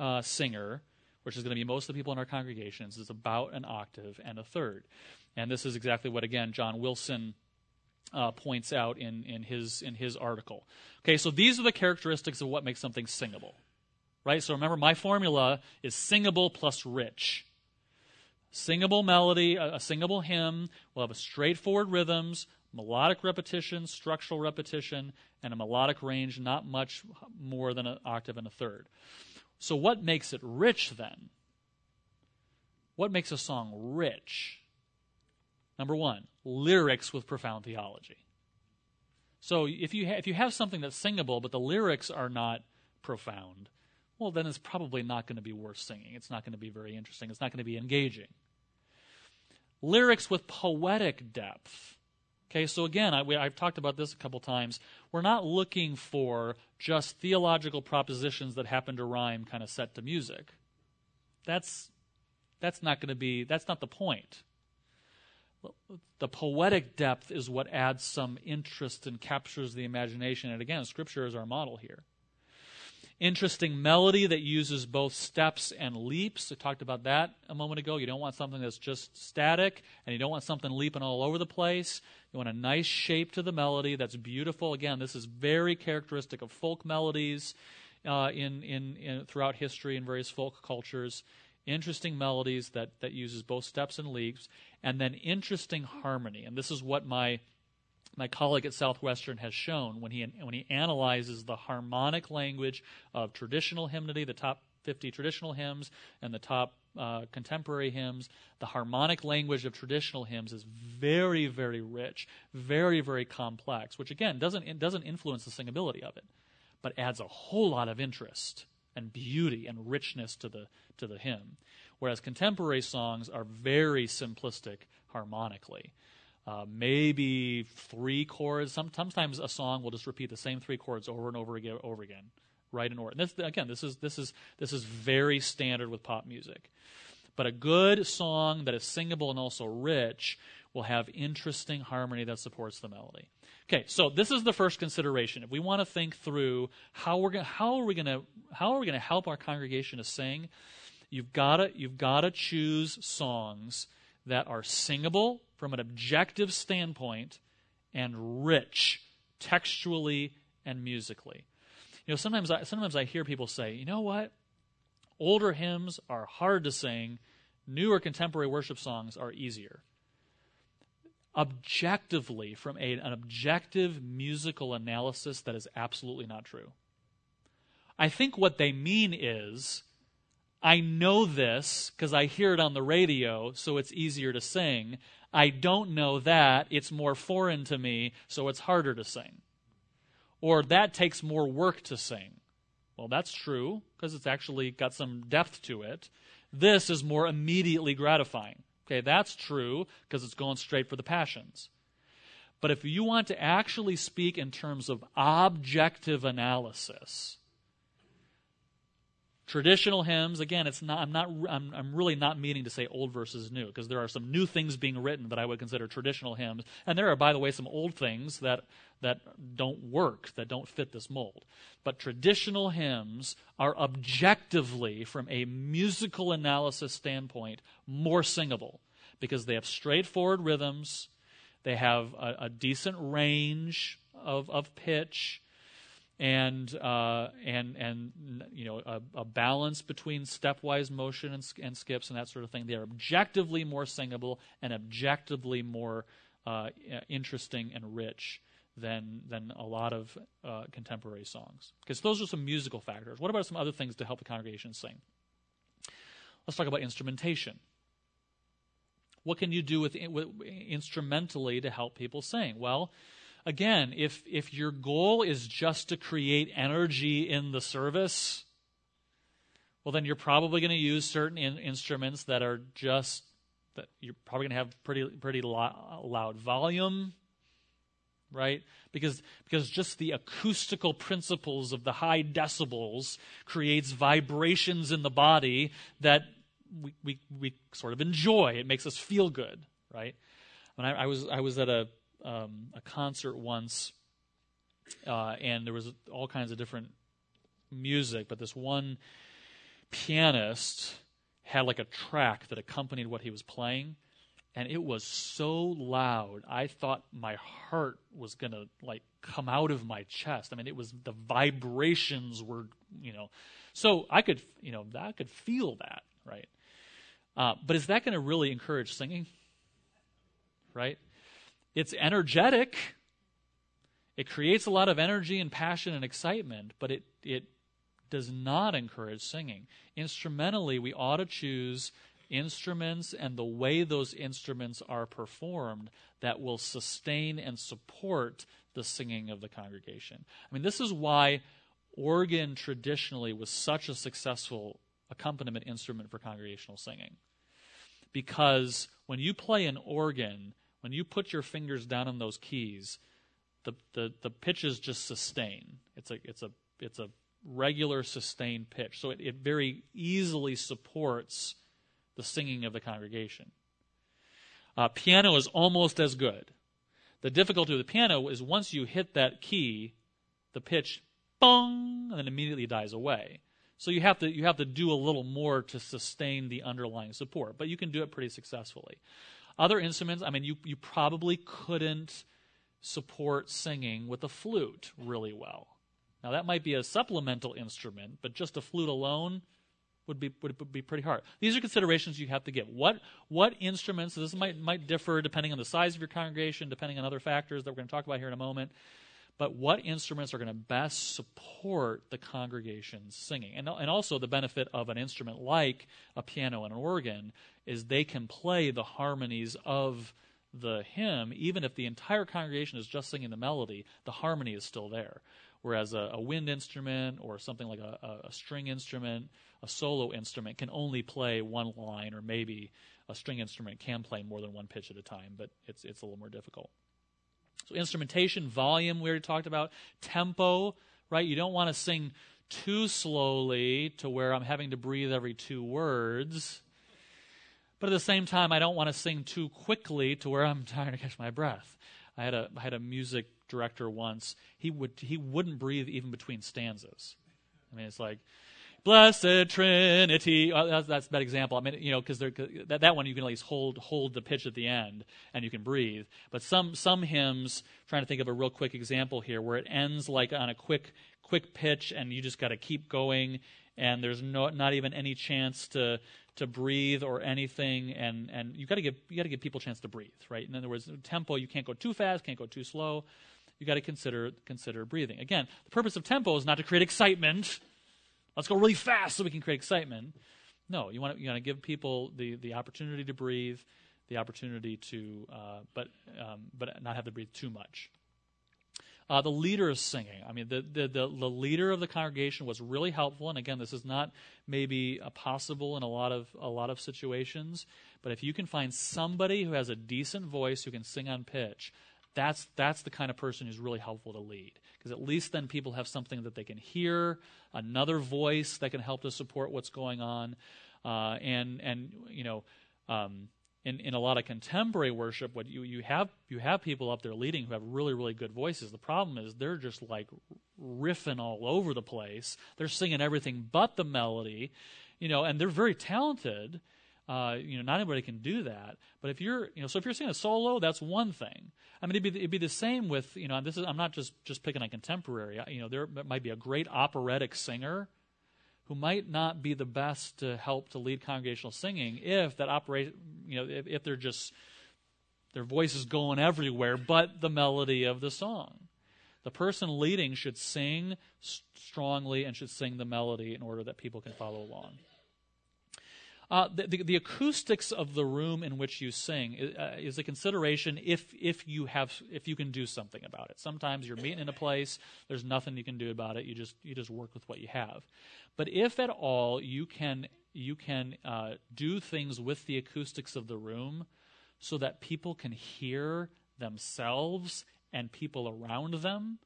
uh, singer, which is going to be most of the people in our congregations, is about an octave and a third. And this is exactly what, again, John Wilson uh, points out in, in, his, in his article. Okay, so these are the characteristics of what makes something singable. Right? So remember, my formula is singable plus rich singable melody, a, a singable hymn We'll have a straightforward rhythms, melodic repetition, structural repetition, and a melodic range not much more than an octave and a third. So, what makes it rich then? What makes a song rich? Number one, lyrics with profound theology. So, if you, ha- if you have something that's singable, but the lyrics are not profound, well, then it's probably not going to be worth singing. It's not going to be very interesting. It's not going to be engaging. Lyrics with poetic depth. Okay, so again, I, have talked about this a couple times. We're not looking for just theological propositions that happen to rhyme kind of set to music. That's, that's not going to be, that's not the point. The poetic depth is what adds some interest and captures the imagination. And again, Scripture is our model here interesting melody that uses both steps and leaps. I talked about that a moment ago. You don't want something that's just static, and you don't want something leaping all over the place. You want a nice shape to the melody that's beautiful. Again, this is very characteristic of folk melodies uh, in, in, in, throughout history in various folk cultures. Interesting melodies that, that uses both steps and leaps, and then interesting harmony. And this is what my my colleague at Southwestern has shown when he when he analyzes the harmonic language of traditional hymnody, the top 50 traditional hymns and the top uh, contemporary hymns, the harmonic language of traditional hymns is very, very rich, very, very complex, which again doesn't doesn't influence the singability of it, but adds a whole lot of interest and beauty and richness to the to the hymn. Whereas contemporary songs are very simplistic harmonically uh, maybe three chords. Some, sometimes a song will just repeat the same three chords over and over again, over again, right in order. And this, again, this is this is this is very standard with pop music. But a good song that is singable and also rich will have interesting harmony that supports the melody. Okay, so this is the first consideration. If we want to think through how we're going, how are we going to how are we going to help our congregation to sing, you've got to you've got to choose songs that are singable from an objective standpoint and rich textually and musically. You know, sometimes I, sometimes I hear people say, you know what? Older hymns are hard to sing, newer contemporary worship songs are easier. Objectively, from a, an objective musical analysis, that is absolutely not true. I think what they mean is I know this because I hear it on the radio, so it's easier to sing. I don't know that. It's more foreign to me, so it's harder to sing. Or that takes more work to sing. Well, that's true because it's actually got some depth to it. This is more immediately gratifying. Okay, that's true because it's going straight for the passions. But if you want to actually speak in terms of objective analysis, Traditional hymns, again, it's not, I'm, not, I'm, I'm really not meaning to say old versus new, because there are some new things being written that I would consider traditional hymns. And there are, by the way, some old things that, that don't work, that don't fit this mold. But traditional hymns are objectively, from a musical analysis standpoint, more singable, because they have straightforward rhythms, they have a, a decent range of, of pitch and uh, and and you know a, a, balance between stepwise motion and, and, skips and that sort of thing. They are objectively more singable and objectively more uh, interesting and rich than than a lot of uh, contemporary songs. Because those are some musical factors. What about some other things to help the congregation sing? Let's talk about instrumentation. What can you do with, with instrumentally to help people sing? Well again, if, if your goal is just to create energy in the service, well, then you're probably going to use certain in, instruments that are just that you're probably going to have pretty pretty lo- loud volume, right? Because because just the acoustical principles of the high decibels creates vibrations in the body that we we, we sort of enjoy. It makes us feel good, right? When I, I was I was at a um, a concert once, uh, and there was all kinds of different music, but this one pianist had like a track that accompanied what he was playing and it was so loud i thought my heart was going to like come out of my chest. I mean it was the vibrations were you know so i could you know i could feel that right? Uh, but is that going to really encourage singing? Right it's energetic. It creates a lot of energy and passion and excitement, but it, it does not encourage singing. Instrumentally, we ought to choose instruments and the way those instruments are performed that will sustain and support the singing of the congregation. I mean, this is why organ traditionally was such a successful accompaniment instrument for congregational singing. Because when you play an organ, when you put your fingers down on those keys, the, the, the pitches just sustain. It's a, it's a, it's a regular sustained pitch. So it, it very easily supports the singing of the congregation. Uh, piano is almost as good. The difficulty with the piano is once you hit that key, the pitch, bong, and then immediately dies away. So you have to you have to do a little more to sustain the underlying support, but you can do it pretty successfully. Other instruments, I mean, you you probably couldn't support singing with a flute really well. Now that might be a supplemental instrument, but just a flute alone would be would be pretty hard. These are considerations you have to get. What what instruments? This might might differ depending on the size of your congregation, depending on other factors that we're going to talk about here in a moment but what instruments are going to best support the congregation's singing. And, and also, the benefit of an instrument like a piano and an organ is they can play the harmonies of the hymn, even if the entire congregation is just singing the melody, the harmony is still there. Whereas a, a wind instrument or something like a, a, a string instrument, a solo instrument, can only play one line, or maybe a string instrument can play more than one pitch at a time, but it's, it's a little more difficult. So instrumentation, volume, we already talked about. Tempo, right? You don't want to sing too slowly to where I'm having to breathe every two words. But at the same time, I don't want to sing too quickly to where I'm trying to catch my breath. I had a I had a music director once. He would he wouldn't breathe even between stanzas. I mean, it's like Blessed Trinity. Uh, that's, that's a bad example. I mean, you know, because that, that one you can at least hold hold the pitch at the end and you can breathe. But some some hymns, trying to think of a real quick example here, where it ends like on a quick quick pitch and you just got to keep going and there's no not even any chance to to breathe or anything and and you got to give you got to give people a chance to breathe right in other words tempo you can't go too fast can't go too slow you got to consider consider breathing again the purpose of tempo is not to create excitement Let's go really fast so we can create excitement. No, you want to, you want to give people the, the opportunity to breathe, the opportunity to, uh, but, um, but not have to breathe too much. Uh, the leader is singing. I mean, the, the, the, the, leader of the congregation was really helpful. And again, this is not maybe a possible in a lot of a lot of situations. But if you can find somebody who has a decent voice who can sing on pitch, that's that's the kind of person who's really helpful to lead because at least then people have something that they can hear, another voice that can help to support what's going on, uh, and and you know. Um, in, in a lot of contemporary worship, what you, you have you have people up there leading who have really really good voices. The problem is they're just like riffing all over the place. They're singing everything but the melody, you know, and they're very talented. Uh, you know, not everybody can do that. But if you're, you know, so if you're singing a solo, that's one thing. I mean, it'd be, it'd be the same with, you know, this is, I'm not just, just picking on contemporary. You know, there might be a great operatic singer who might not be the best to help to lead congregational singing if that operate, you know, if, if they're just, their voice is going everywhere but the melody of the song. The person leading should sing strongly and should sing the melody in order that people can follow along. Uh, the, the, the, acoustics of the room in which you sing uh, is a consideration if, if, you have, if you can do something about it. Sometimes you're meeting in a place, there's nothing you can do about it, you just, you just work with what you have. But if at all you can, you can uh, do things with the acoustics of the room so that people can hear themselves and people around them,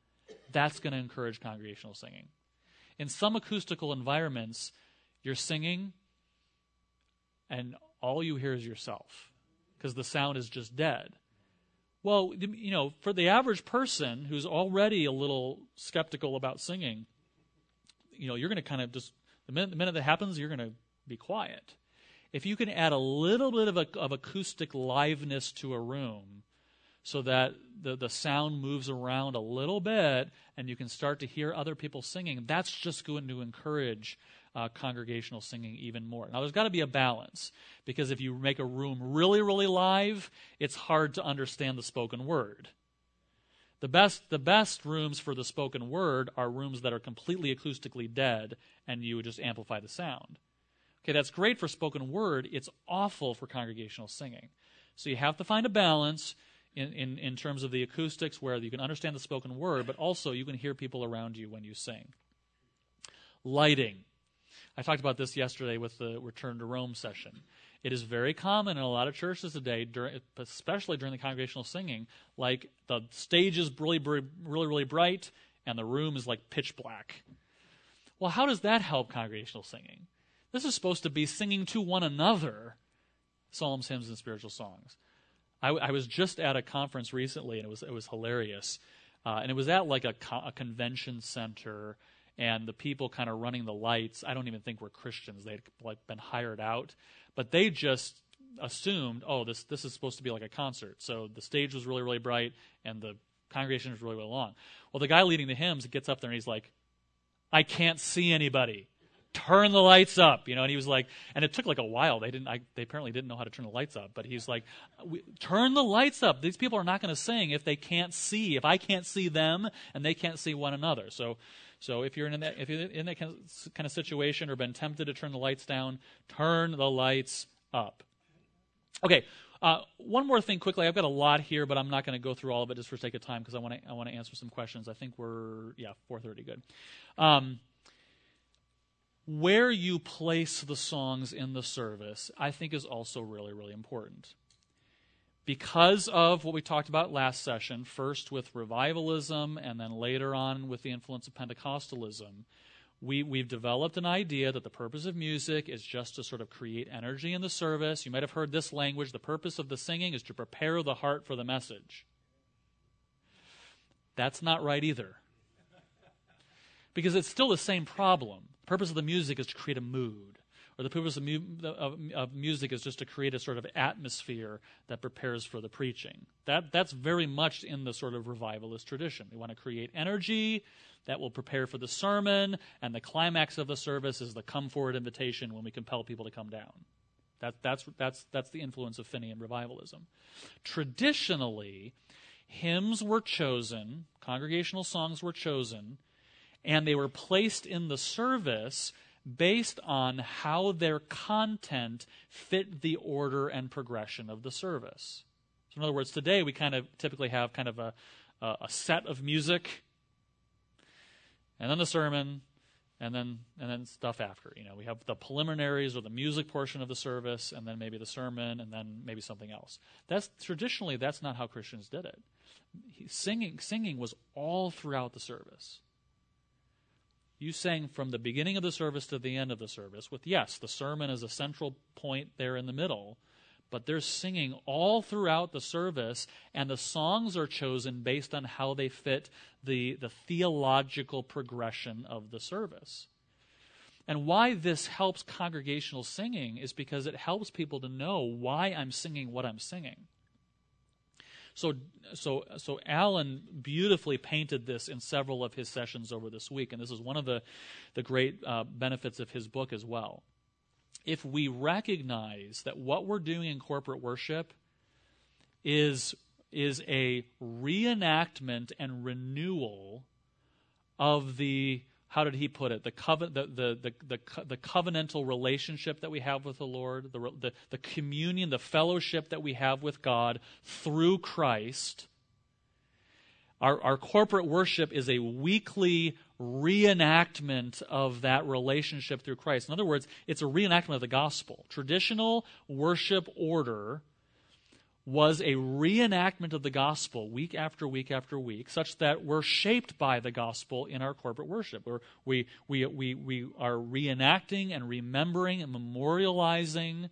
that's going to encourage congregational singing. In some acoustical environments, you're singing and all you hear is yourself because the sound is just dead. Well, you know, for the average person who's already a little skeptical about singing, you know, you're going to kind of just, the minute, the minute that happens, you're going to be quiet. If you can add a little bit of, a, of acoustic liveness to a room so that the, the sound moves around a little bit and you can start to hear other people singing, that's just going to encourage uh, congregational singing even more. Now, there's got to be a balance because if you make a room really, really live, it's hard to understand the spoken word. The best, the best rooms for the spoken word are rooms that are completely acoustically dead and you just amplify the sound. Okay, that's great for spoken word. It's awful for congregational singing. So you have to find a balance in, in, in terms of the acoustics where you can understand the spoken word, but also you can hear people around you when you sing. Lighting. I talked about this yesterday with the Return to Rome session. It is very common in a lot of churches today, during, especially during the congregational singing, like the stage is really, really, really bright and the room is like pitch black. Well, how does that help congregational singing? This is supposed to be singing to one another psalms, hymns, and spiritual songs. I, I was just at a conference recently, and it was it was hilarious. Uh, and it was at like a, co- a convention center, and the people kind of running the lights. I don't even think were Christians; they'd like been hired out, but they just assumed, oh, this this is supposed to be like a concert. So the stage was really really bright, and the congregation was really really long. Well, the guy leading the hymns gets up there and he's like, I can't see anybody turn the lights up, you know. And he was like, and it took like a while. They didn't, I, they apparently didn't know how to turn the lights up. But he's like, turn the lights up. These people are not going to sing if they can't see. If I can't see them and they can't see one another. So, so if you're in that, if you're in that kind of situation or been tempted to turn the lights down, turn the lights up. Okay. Uh, one more thing quickly. I've got a lot here, but I'm not going to go through all of it just for sake of time because I want to I want to answer some questions. I think we're yeah 4:30 good. Um, where you place the songs in the service, I think, is also really, really important. Because of what we talked about last session, first with revivalism and then later on with the influence of Pentecostalism, we, we've developed an idea that the purpose of music is just to sort of create energy in the service. You might have heard this language. The purpose of the singing is to prepare the heart for the message. That's not right either. Because it's still the same problem The purpose of the music is to create a mood, or the purpose of, mu- of, of, music is just to create a sort of atmosphere that prepares for the preaching. That, that's very much in the sort of revivalist tradition. We want to create energy that will prepare for the sermon, and the climax of the service is the come forward invitation when we compel people to come down. That, that's, that's, that's the influence of Finneyan revivalism. Traditionally, hymns were chosen, congregational songs were chosen and they were placed in the service based on how their content fit the order and progression of the service. So, in other words, today we kind of typically have kind of a, a set of music, and then the sermon, and then and then stuff after. You know, we have the preliminaries or the music portion of the service, and then maybe the sermon, and then maybe something else. That's traditionally that's not how Christians did it. Singing singing was all throughout the service you sang from the beginning of the service to the end of the service, with yes, the sermon is a central point there in the middle, but they're singing all throughout the service, and the songs are chosen based on how they fit the, the theological progression of the service. And why this helps congregational singing is because it helps people to know why I'm singing what I'm singing. So, so, so Alan beautifully painted this in several of his sessions over this week, and this is one of the, the great uh, benefits of his book as well. If we recognize that what we're doing in corporate worship is, is a reenactment and renewal of the how did he put it? The, coven- the, the, the, the, covenantal relationship that we have with the Lord, the, the, the communion, the fellowship that we have with God through Christ. Our, our corporate worship is a weekly reenactment of that relationship through Christ. In other words, it's a reenactment of the gospel. Traditional worship order was a reenactment of the gospel week after week after week, such that we're shaped by the gospel in our corporate worship. We're, we, we, we, we are reenacting and remembering and memorializing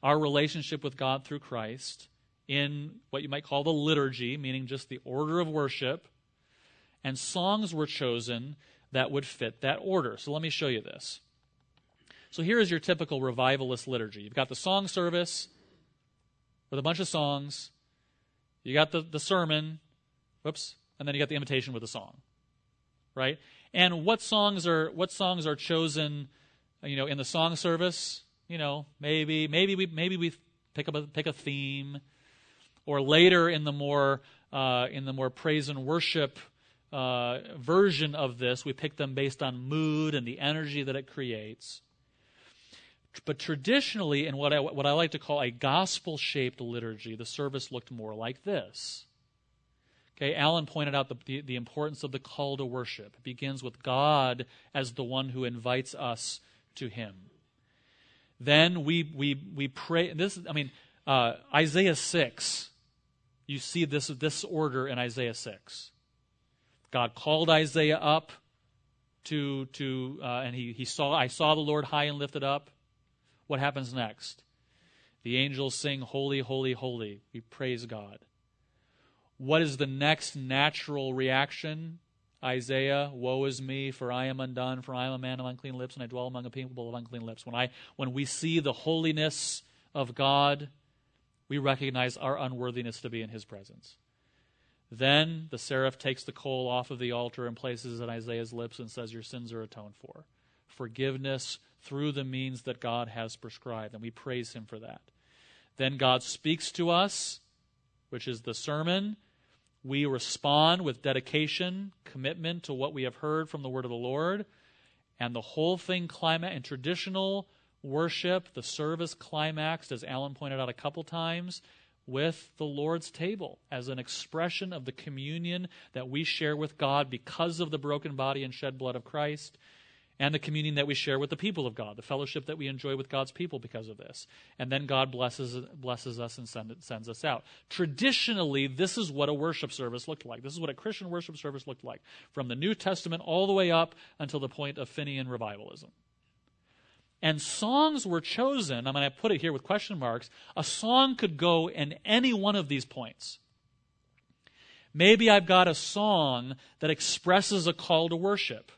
our relationship with God through Christ in what you might call the liturgy, meaning just the order of worship. And songs were chosen that would fit that order. So let me show you this. So here is your typical revivalist liturgy. You've got the song service with a bunch of songs. You got the, the sermon, whoops, and then you got the invitation with a song. Right? And what songs are what songs are chosen, you know, in the song service? You know, maybe maybe we maybe we pick up a pick a theme, or later in the more uh, in the more praise and worship uh, version of this, we pick them based on mood and the energy that it creates. But traditionally, in what I, what I like to call a gospel shaped liturgy, the service looked more like this. Okay, Alan pointed out the, the, the, importance of the call to worship. It begins with God as the one who invites us to Him. Then we, we, we pray. This, I mean, uh, Isaiah 6, you see this, this order in Isaiah 6. God called Isaiah up to, to uh, and he, he saw, I saw the Lord high and lifted up. What happens next? The angels sing, Holy, Holy, Holy. We praise God. What is the next natural reaction? Isaiah, woe is me, for I am undone, for I am a man of unclean lips, and I dwell among a people of unclean lips. When, I, when we see the holiness of God, we recognize our unworthiness to be in his presence. Then the seraph takes the coal off of the altar and places it on Isaiah's lips and says, Your sins are atoned for. Forgiveness through the means that God has prescribed, and we praise him for that. Then God speaks to us, which is the sermon we respond with dedication, commitment to what we have heard from the word of the Lord, and the whole thing climax in traditional worship, the service climaxed, as Alan pointed out a couple times, with the Lord's table as an expression of the communion that we share with God because of the broken body and shed blood of Christ and the communion that we share with the people of God, the fellowship that we enjoy with God's people because of this. And then God blesses, blesses us and send, sends us out. Traditionally, this is what a worship service looked like. This is what a Christian worship service looked like, from the New Testament all the way up until the point of Finneyan revivalism. And songs were chosen, I'm going to put it here with question marks. A song could go in any one of these points. Maybe I've got a song that expresses a call to worship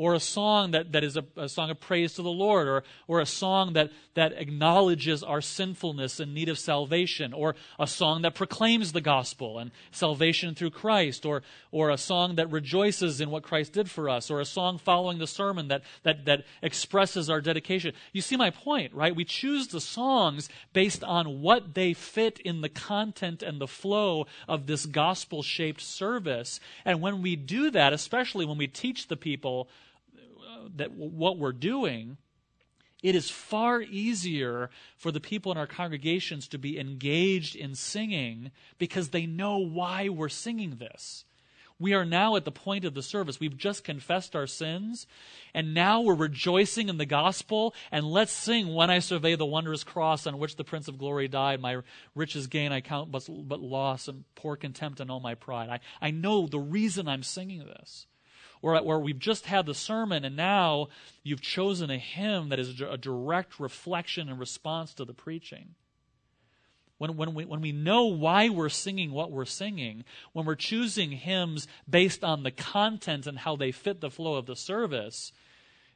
or a song that, that is a, a, song of praise to the Lord, or, or a song that, that acknowledges our sinfulness and need of salvation, or a song that proclaims the gospel and salvation through Christ, or, or a song that rejoices in what Christ did for us, or a song following the sermon that, that, that expresses our dedication. You see my point, right? We choose the songs based on what they fit in the content and the flow of this gospel shaped service. And when we do that, especially when we teach the people, that what we're doing, it is far easier for the people in our congregations to be engaged in singing because they know why we're singing this. We are now at the point of the service. We've just confessed our sins, and now we're rejoicing in the gospel. And let's sing, When I Survey the Wondrous Cross on which the Prince of Glory died. My riches gain I count but, loss, and poor contempt and all my pride. I, I know the reason I'm singing this or where we've just had the sermon and now you've chosen a hymn that is a direct reflection and response to the preaching. When, when, we, when we know why we're singing what we're singing, when we're choosing hymns based on the content and how they fit the flow of the service,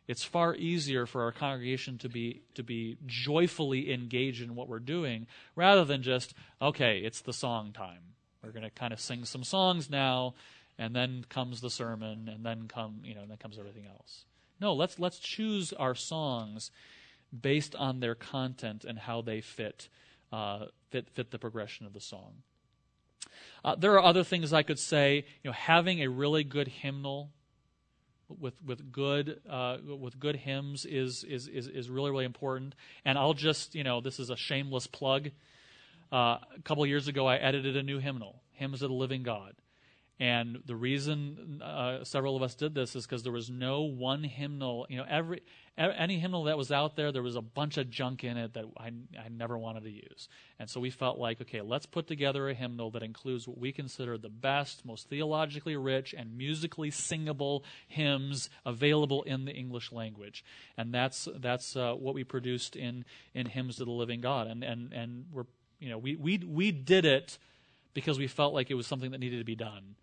it's far easier for our congregation to be to be joyfully engaged in what we're doing rather than just okay it's the song time we're going to kind of sing some songs now and then comes the sermon, and then come you know, and then comes everything else. No, let's let's choose our songs based on their content and how they fit uh, fit fit the progression of the song. Uh, there are other things I could say. You know, having a really good hymnal with with good uh, with good hymns is, is is is really really important. And I'll just you know this is a shameless plug. Uh, a couple years ago, I edited a new hymnal, "Hymns of the Living God," And the reason uh, several of us did this is because there was no one hymnal. You know, every any hymnal that was out there, there was a bunch of junk in it that I, I never wanted to use. And so we felt like, okay, let's put together a hymnal that includes what we consider the best, most theologically rich, and musically singable hymns available in the English language. And that's that's uh, what we produced in in hymns to the living God. And and and we're you know we we we did it because we felt like it was something that needed to be done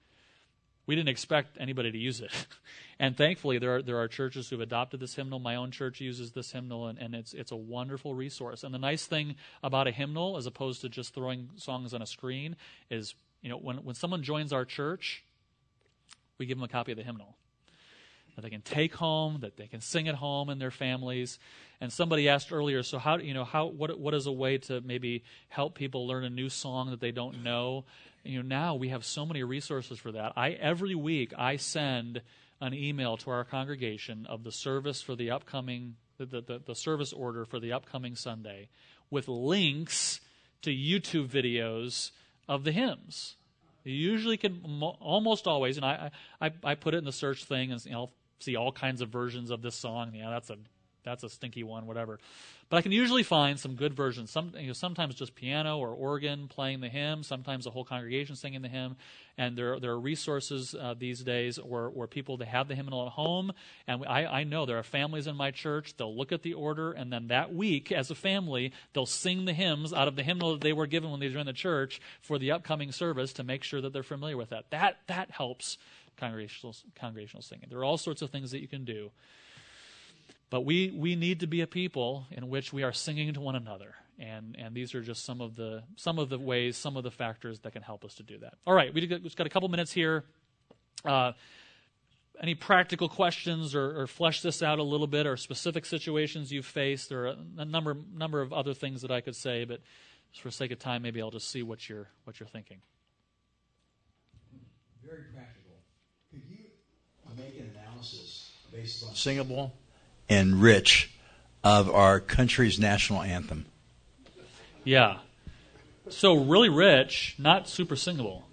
we didn't expect anybody to use it. and thankfully, there are, there are churches who've adopted this hymnal. My own church uses this hymnal, and, and it's, it's a wonderful resource. And the nice thing about a hymnal, as opposed to just throwing songs on a screen, is you know when, when someone joins our church, we give them a copy of the hymnal that they can take home, that they can sing at home in their families. And somebody asked earlier, so how you know how what what is a way to maybe help people learn a new song that they don't know? You know now we have so many resources for that. I every week I send an email to our congregation of the service for the upcoming the, the, the service order for the upcoming Sunday with links to YouTube videos of the hymns. You usually can almost always, and I, I, I put it in the search thing, and you know, see all kinds of versions of this song. Yeah, that's a that's a stinky one, whatever. But I can usually find some good versions. Some, you know, sometimes just piano or organ playing the hymn. Sometimes the whole congregation singing the hymn. And there, there are resources uh, these days where, where people they have the hymnal at home. And I, I know there are families in my church. They'll look at the order, and then that week, as a family, they'll sing the hymns out of the hymnal that they were given when they joined the church for the upcoming service to make sure that they're familiar with that. That that helps congregational congregational singing. There are all sorts of things that you can do but we, we need to be a people in which we are singing to one another. And, and these are just some of, the, some of the ways, some of the factors that can help us to do that. All right, we've got, got a couple minutes here. Uh, any practical questions or, or, flesh this out a little bit or specific situations you've faced? There are a number, number of other things that I could say, but just for sake of time, maybe I'll just see what you're, what you're thinking. Very practical. Could you make an analysis based on singable and rich of our country's national anthem. Yeah. So really rich, not super singable.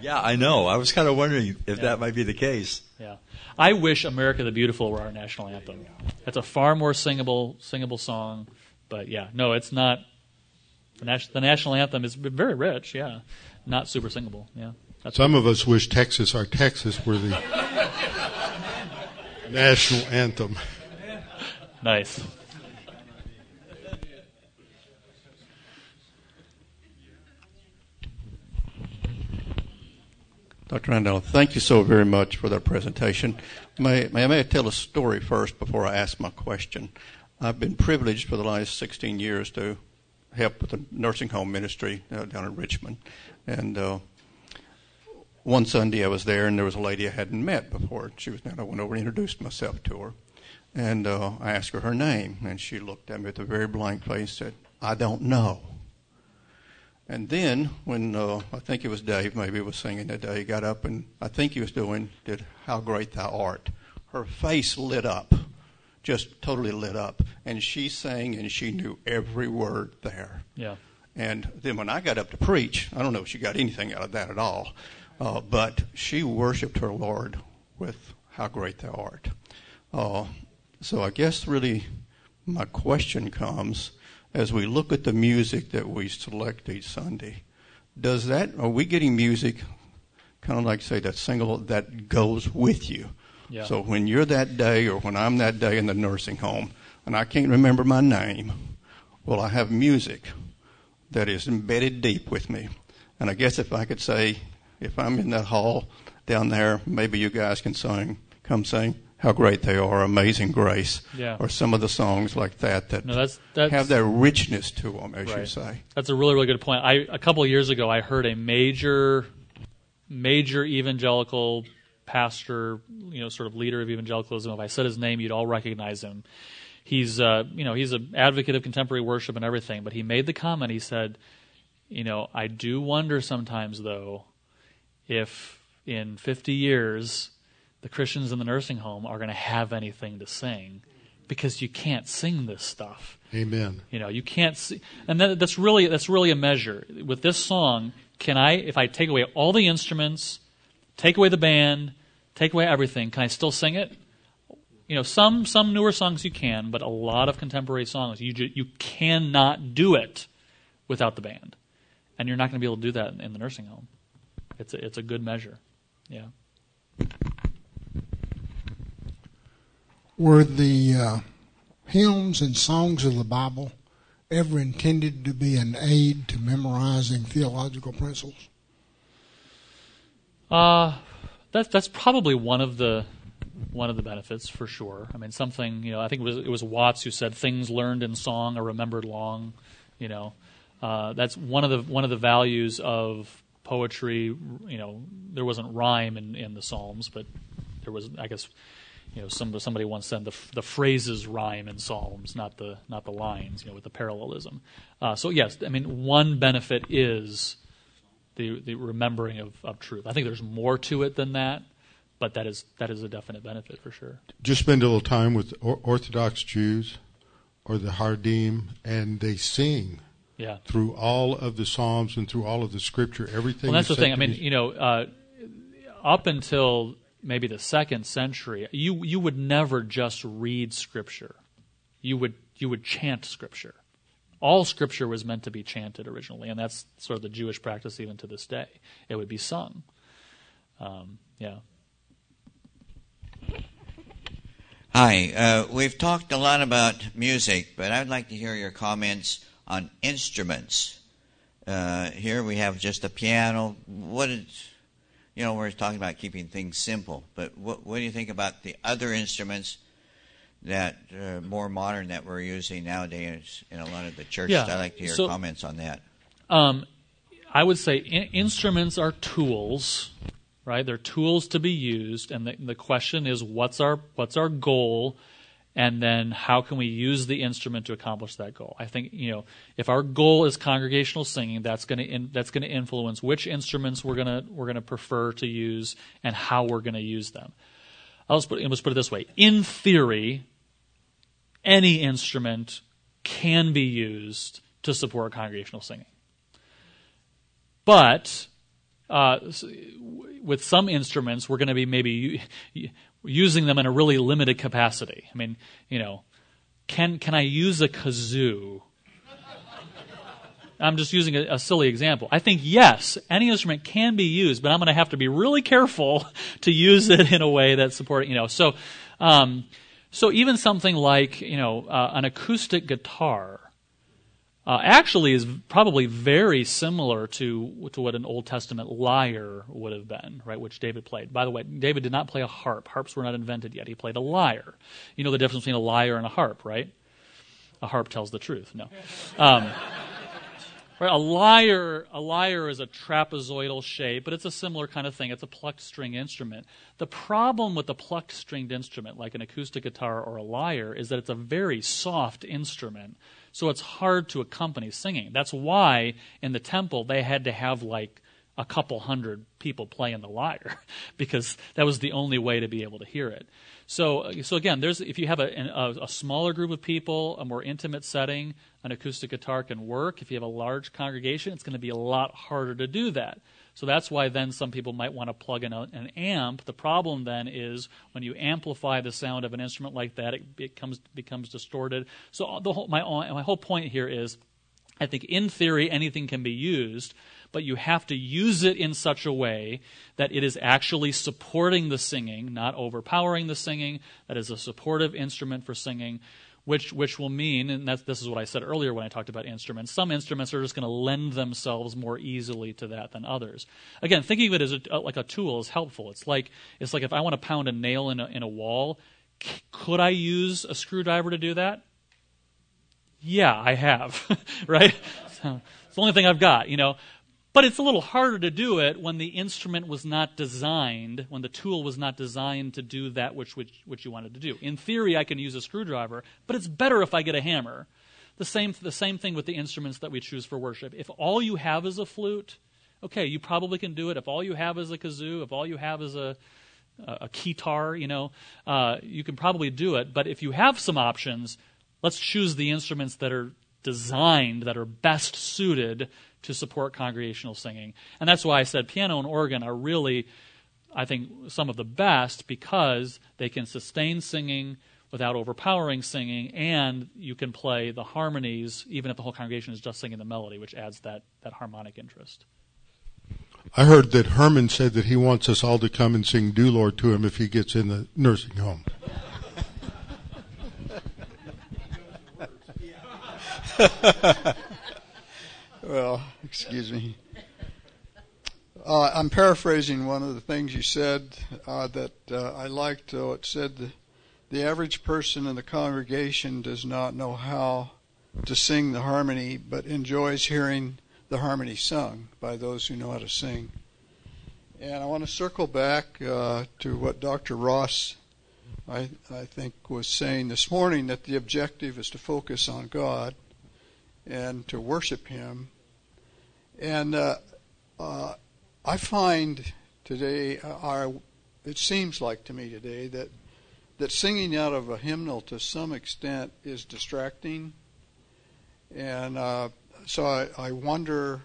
Yeah, I know. I was kind of wondering if yeah. that might be the case. Yeah. I wish America the Beautiful were our national anthem. That's a far more singable singable song, but yeah, no, it's not. The, nas- the national anthem is very rich, yeah, not super singable, yeah. That's Some of us wish Texas, our Texas, were the national anthem. Nice. Dr. Randall, thank you so very much for that presentation. May, may, may I tell a story first before I ask my question? I've been privileged for the last 16 years to help with the nursing home ministry uh, down in Richmond. And uh, one Sunday I was there, and there was a lady I hadn't met before. She was there. I went over and introduced myself to her. And uh, I asked her her name, and she looked at me with a very blank face and said, I don't know. And then, when uh, I think it was Dave, maybe was singing that day, he got up and I think he was doing, did How Great Thou Art. Her face lit up, just totally lit up. And she sang and she knew every word there. Yeah. And then when I got up to preach, I don't know if she got anything out of that at all, uh, but she worshiped her Lord with How Great Thou Art. Uh, so I guess really my question comes as we look at the music that we select each Sunday. Does that are we getting music kind of like say that single that goes with you? Yeah. So when you're that day or when I'm that day in the nursing home and I can't remember my name, well I have music that is embedded deep with me. And I guess if I could say if I'm in that hall down there, maybe you guys can sing come sing how great they are, Amazing Grace, yeah. or some of the songs like that that no, that's, that's, have that richness to them, as right. you say. That's a really, really good point. I, a couple of years ago, I heard a major, major evangelical pastor, you know, sort of leader of evangelicalism. If I said his name, you'd all recognize him. He's, uh, you know, he's an advocate of contemporary worship and everything. But he made the comment. He said, you know, I do wonder sometimes, though, if in 50 years the Christians in the nursing home are going to have anything to sing because you can't sing this stuff. Amen. You know, you can't see, and that, that's really that's really a measure. With this song, can I, if I take away all the instruments, take away the band, take away everything, can I still sing it? You know, some some newer songs you can, but a lot of contemporary songs you ju- you cannot do it without the band, and you're not going to be able to do that in, in the nursing home. It's a, it's a good measure. Yeah. Were the uh, hymns and songs of the Bible ever intended to be an aid to memorizing theological principles? Uh, that's that's probably one of the one of the benefits for sure. I mean, something you know, I think it was it was Watts who said things learned in song are remembered long. You know, uh, that's one of the one of the values of poetry. You know, there wasn't rhyme in in the Psalms, but there was, I guess, you know, some, somebody once said the, the phrases rhyme in Psalms, not the not the lines. You know, with the parallelism. Uh, so yes, I mean, one benefit is the the remembering of, of truth. I think there's more to it than that, but that is that is a definite benefit for sure. Just spend a little time with Orthodox Jews or the Haredim, and they sing. Yeah. Through all of the Psalms and through all of the Scripture, everything. Well, that's the thing. I mean, you know, uh, up until maybe the second century, you you would never just read scripture. you would you would chant scripture. All scripture was meant to be chanted originally, and that's sort of the Jewish practice even to this day. It would be sung. Um, yeah. Hi, uh, we've talked a lot about music, but I'd like to hear your comments on instruments. Uh, here we have just a piano. What is, you know, we're talking about keeping things simple, but what, what do you think about the other instruments that uh, more modern that we're using nowadays in a lot of the churches? Yeah. I'd like to hear So- comments on that. Um, I would say in- instruments are tools, right? They're tools to be used, and the, the question is, what's our what's our goal, and then how can we use the instrument to accomplish that goal? I think you know if our goal is congregational singing, that's going to that's going to influence which instruments we're gonna we're gonna prefer to use and how we're going to use them. I'll just put, let's put it this way: in theory, any instrument can be used to support congregational singing. But uh, with some instruments, we're going to be maybe using them in a really limited capacity. I mean, you know, can can I use a kazoo? I'm just using a, a silly example. I think yes, any instrument can be used, but I'm going to have to be really careful to use it in a way that supports. You know, so um, so even something like you know uh, an acoustic guitar uh, actually is probably very similar to to what an Old Testament lyre would have been, right? Which David played. By the way, David did not play a harp. Harps were not invented yet. He played a lyre. You know the difference between a lyre and a harp, right? A harp tells the truth. No. Um, Right, a lyre, a lyre is a trapezoidal shape, but it's a similar kind of thing. It's a plucked string instrument. The problem with a plucked stringed instrument, like an acoustic guitar or a lyre, is that it's a very soft instrument, so it's hard to accompany singing. That's why in the temple they had to have like a couple hundred people playing the lyre, because that was the only way to be able to hear it. So, so again, there's if you have a, a, a smaller group of people, a more intimate setting, an acoustic guitar can work. If you have a large congregation, it's going to be a lot harder to do that. So that's why then some people might want to plug in a, an amp. The problem then is when you amplify the sound of an instrument like that, it becomes becomes distorted. So the whole, my my whole point here is, I think in theory anything can be used, but you have to use it in such a way that it is actually supporting the singing, not overpowering the singing. That is a supportive instrument for singing which which will mean, and this is what I said earlier when I talked about instruments. Some instruments are just going to lend themselves more easily to that than others. Again, thinking of it as a, uh, like a tool is helpful. It's like it's like if I want to pound a nail in a, in a wall, c- could I use a screwdriver to do that? Yeah, I have, right? So, it's the only thing I've got, you know. But it's a little harder to do it when the instrument was not designed, when the tool was not designed to do that which, which, which you wanted to do. In theory, I can use a screwdriver, but it's better if I get a hammer. The same, the same thing with the instruments that we choose for worship. If all you have is a flute, okay, you probably can do it. If all you have is a kazoo, if all you have is a, a keytar, you know, uh, you can probably do it. But if you have some options, let's choose the instruments that are designed, that are best suited to support congregational singing. And that's why I said piano and organ are really, I think, some of the best because they can sustain singing without overpowering singing, and you can play the harmonies even if the whole congregation is just singing the melody, which adds that, that harmonic interest. I heard that Herman said that he wants us all to come and sing "Do Lord" to him if he gets in the nursing home. Well, excuse me. Uh, I'm paraphrasing one of the things you said uh, that uh, I liked. It said the, the average person in the congregation does not know how to sing the harmony, but enjoys hearing the harmony sung by those who know how to sing. And I want to circle back uh, to what Dr. Ross, I, I think, was saying this morning that the objective is to focus on God and to worship Him. And uh, uh, I find today, uh, our, it seems like to me today that that singing out of a hymnal to some extent is distracting, and uh, so I, I wonder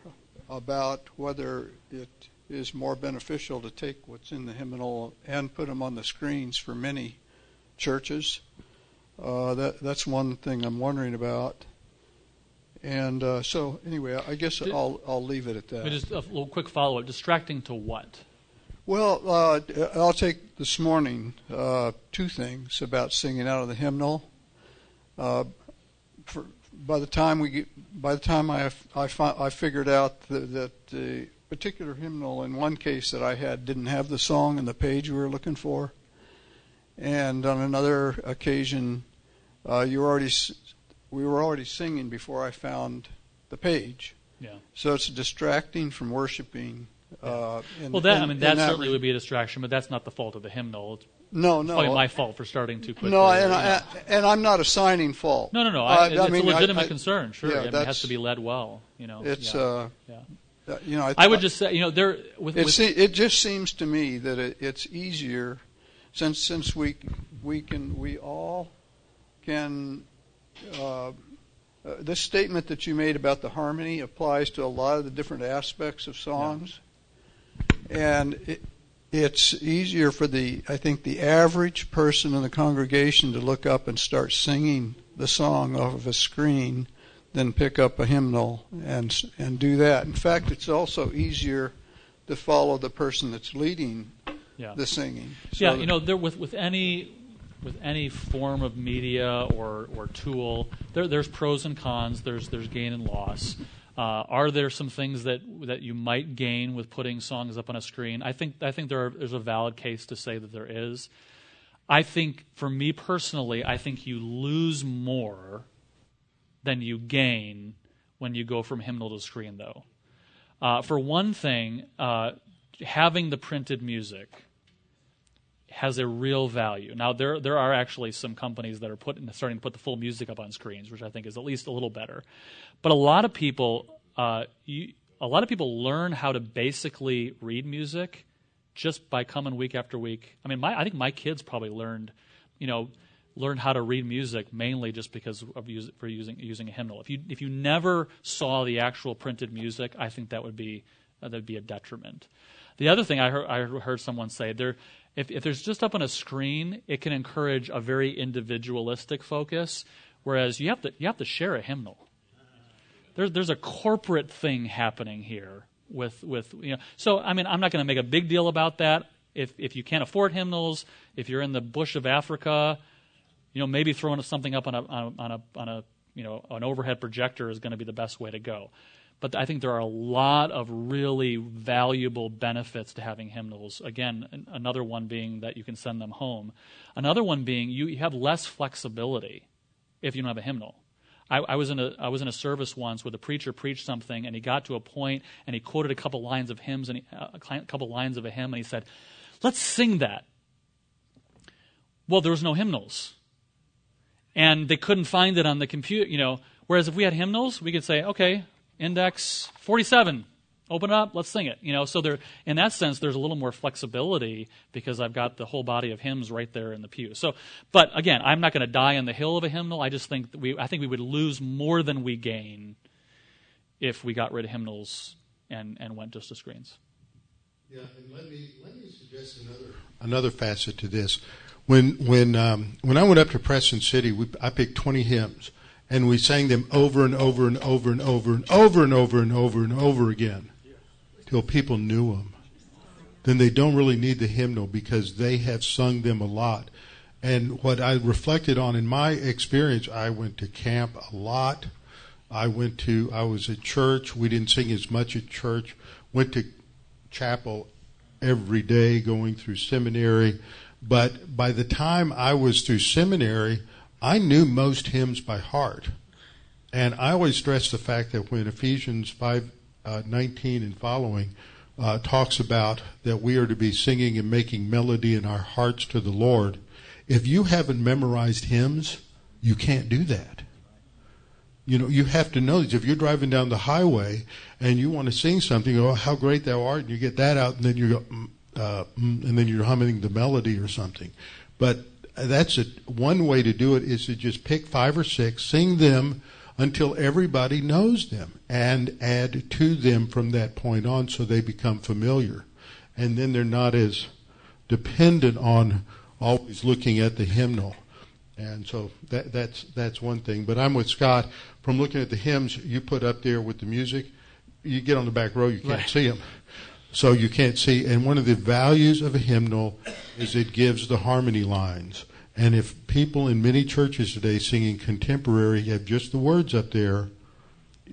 about whether it is more beneficial to take what's in the hymnal and put them on the screens for many churches. Uh, that that's one thing I'm wondering about. And uh, so, anyway, I guess Did- I'll I'll leave it at that. Just a little quick follow up. Distracting to what? Well, uh, I'll take this morning uh, two things about singing out of the hymnal. Uh, for, by the time we get, by the time I I, fi- I figured out that, that the particular hymnal in one case that I had didn't have the song and the page we were looking for, and on another occasion, uh, you already s- we were already singing before I found the page. Yeah. So it's distracting from worshiping. Uh, in- Well, that I mean that that certainly re- would be a distraction, but that's not the fault of the hymnal. It's No, no. probably my fault for starting too quickly. No, and, I, and I'm not assigning fault. no, no, no. Uh, I, it's I mean, a legitimate concern. Sure, yeah, mean, it has to be led well. You know, It's, yeah. uh, yeah. uh, you know, I, I would just say, you know, there with, It, with se- it just seems to me that it, it's easier, since since we we can we all can. Uh, uh, this statement that you made about the harmony applies to a lot of the different aspects of songs, and it, it's easier for the I think the average person in the congregation to look up and start singing the song off of a screen than pick up a hymnal and and do that. In fact, it's also easier to follow the person that's leading yeah. the singing. So yeah, you know, there with with any with any form of media or or tool, there there's pros and cons. There's there's gain and loss. Uh, are there some things that that you might gain with putting songs up on a screen? I think I think there are, there's a valid case to say that there is. I think for me personally, I think you lose more than you gain when you go from hymnal to screen, though. Uh, for one thing, uh, having the printed music has a real value. Now there there are actually some companies that are putting starting to put the full music up on screens, which I think is at least a little better. But a lot of people, uh, you, a lot of people learn how to basically read music just by coming week after week. I mean, my I think my kids probably learned, you know, learned how to read music mainly just because of use, for using using a hymnal. If you if you never saw the actual printed music, I think that would be uh, that would be a detriment. The other thing I heard, I heard someone say there, if, if there's just up on a screen, it can encourage a very individualistic focus, whereas you have to you have to share a hymnal. There's there's a corporate thing happening here with with you know. So I mean, I'm not going to make a big deal about that. If if you can't afford hymnals, if you're in the bush of Africa, you know maybe throwing something up on a on a on a, on a you know an overhead projector is going to be the best way to go. But I think there are a lot of really valuable benefits to having hymnals. Again, another one being that you can send them home. Another one being you have less flexibility if you don't have a hymnal. I, I was in a I was in a service once where the preacher preached something and he got to a point and he quoted a couple lines of hymns and he, uh, a couple lines of a hymn and he said, "Let's sing that." Well, there was no hymnals, and they couldn't find it on the computer. You know, whereas if we had hymnals, we could say, "Okay, index forty-seven, open it up, let's sing it." You know, so there in that sense, there's a little more flexibility because I've got the whole body of hymns right there in the pew. So, but again, I'm not going to die on the hill of a hymnal. I just think we I think we would lose more than we gain if we got rid of hymnals and and went just to screens. Yeah, and let me let me suggest another another facet to this. When when um, when I went up to Preston City, we, I picked twenty hymns, and we sang them over and over and over and over and over and over and over and over again, till people knew them. Then they don't really need the hymnal because they have sung them a lot. And what I reflected on in my experience, I went to camp a lot. I went to I was at church. We didn't sing as much at church. Went to chapel every day going through seminary. But by the time I was through seminary, I knew most hymns by heart. And I always stress the fact that when Ephesians 5 uh, 19 and following uh, talks about that we are to be singing and making melody in our hearts to the Lord, if you haven't memorized hymns, you can't do that. You know, you have to know these. If you're driving down the highway and you want to sing something, oh, how great thou art, and you get that out, and then you go, mm, uh, mm, and then you're humming the melody or something. But that's a, one way to do it is to just pick five or six, sing them until everybody knows them, and add to them from that point on so they become familiar. And then they're not as dependent on always looking at the hymnal. And so that, that's that's one thing. But I'm with Scott from looking at the hymns you put up there with the music. You get on the back row, you can't Right. see them, so you can't see. And one of the values of a hymnal is it gives the harmony lines. And if people in many churches today singing contemporary have just the words up there,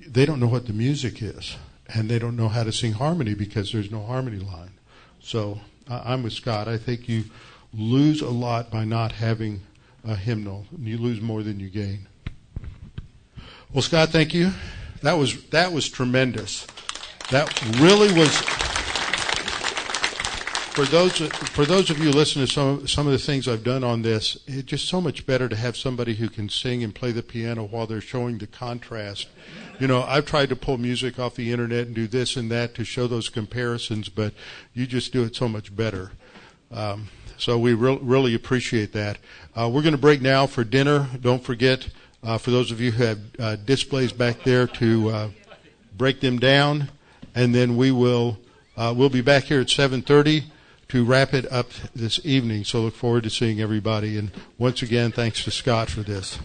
they don't know what the music is, and they don't know how to sing harmony because there's no harmony line. So I'm with Scott. I think you lose a lot by not having a hymnal. You lose more than you gain. Well, Scott, thank you. That was that was tremendous. That really was. For those for those of you listening to some some of the things I've done on this, it's just so much better to have somebody who can sing and play the piano while they're showing the contrast. You know, I've tried to pull music off the internet and do this and that to show those comparisons, but you just do it so much better. Um, so we re- really appreciate that. Uh, we're going to break now for dinner. Don't forget, uh, for those of you who have uh, displays back there, to uh, break them down, and then we will uh, we'll be back here at 7:30 to wrap it up this evening. So look forward to seeing everybody. And once again, thanks to Scott for this.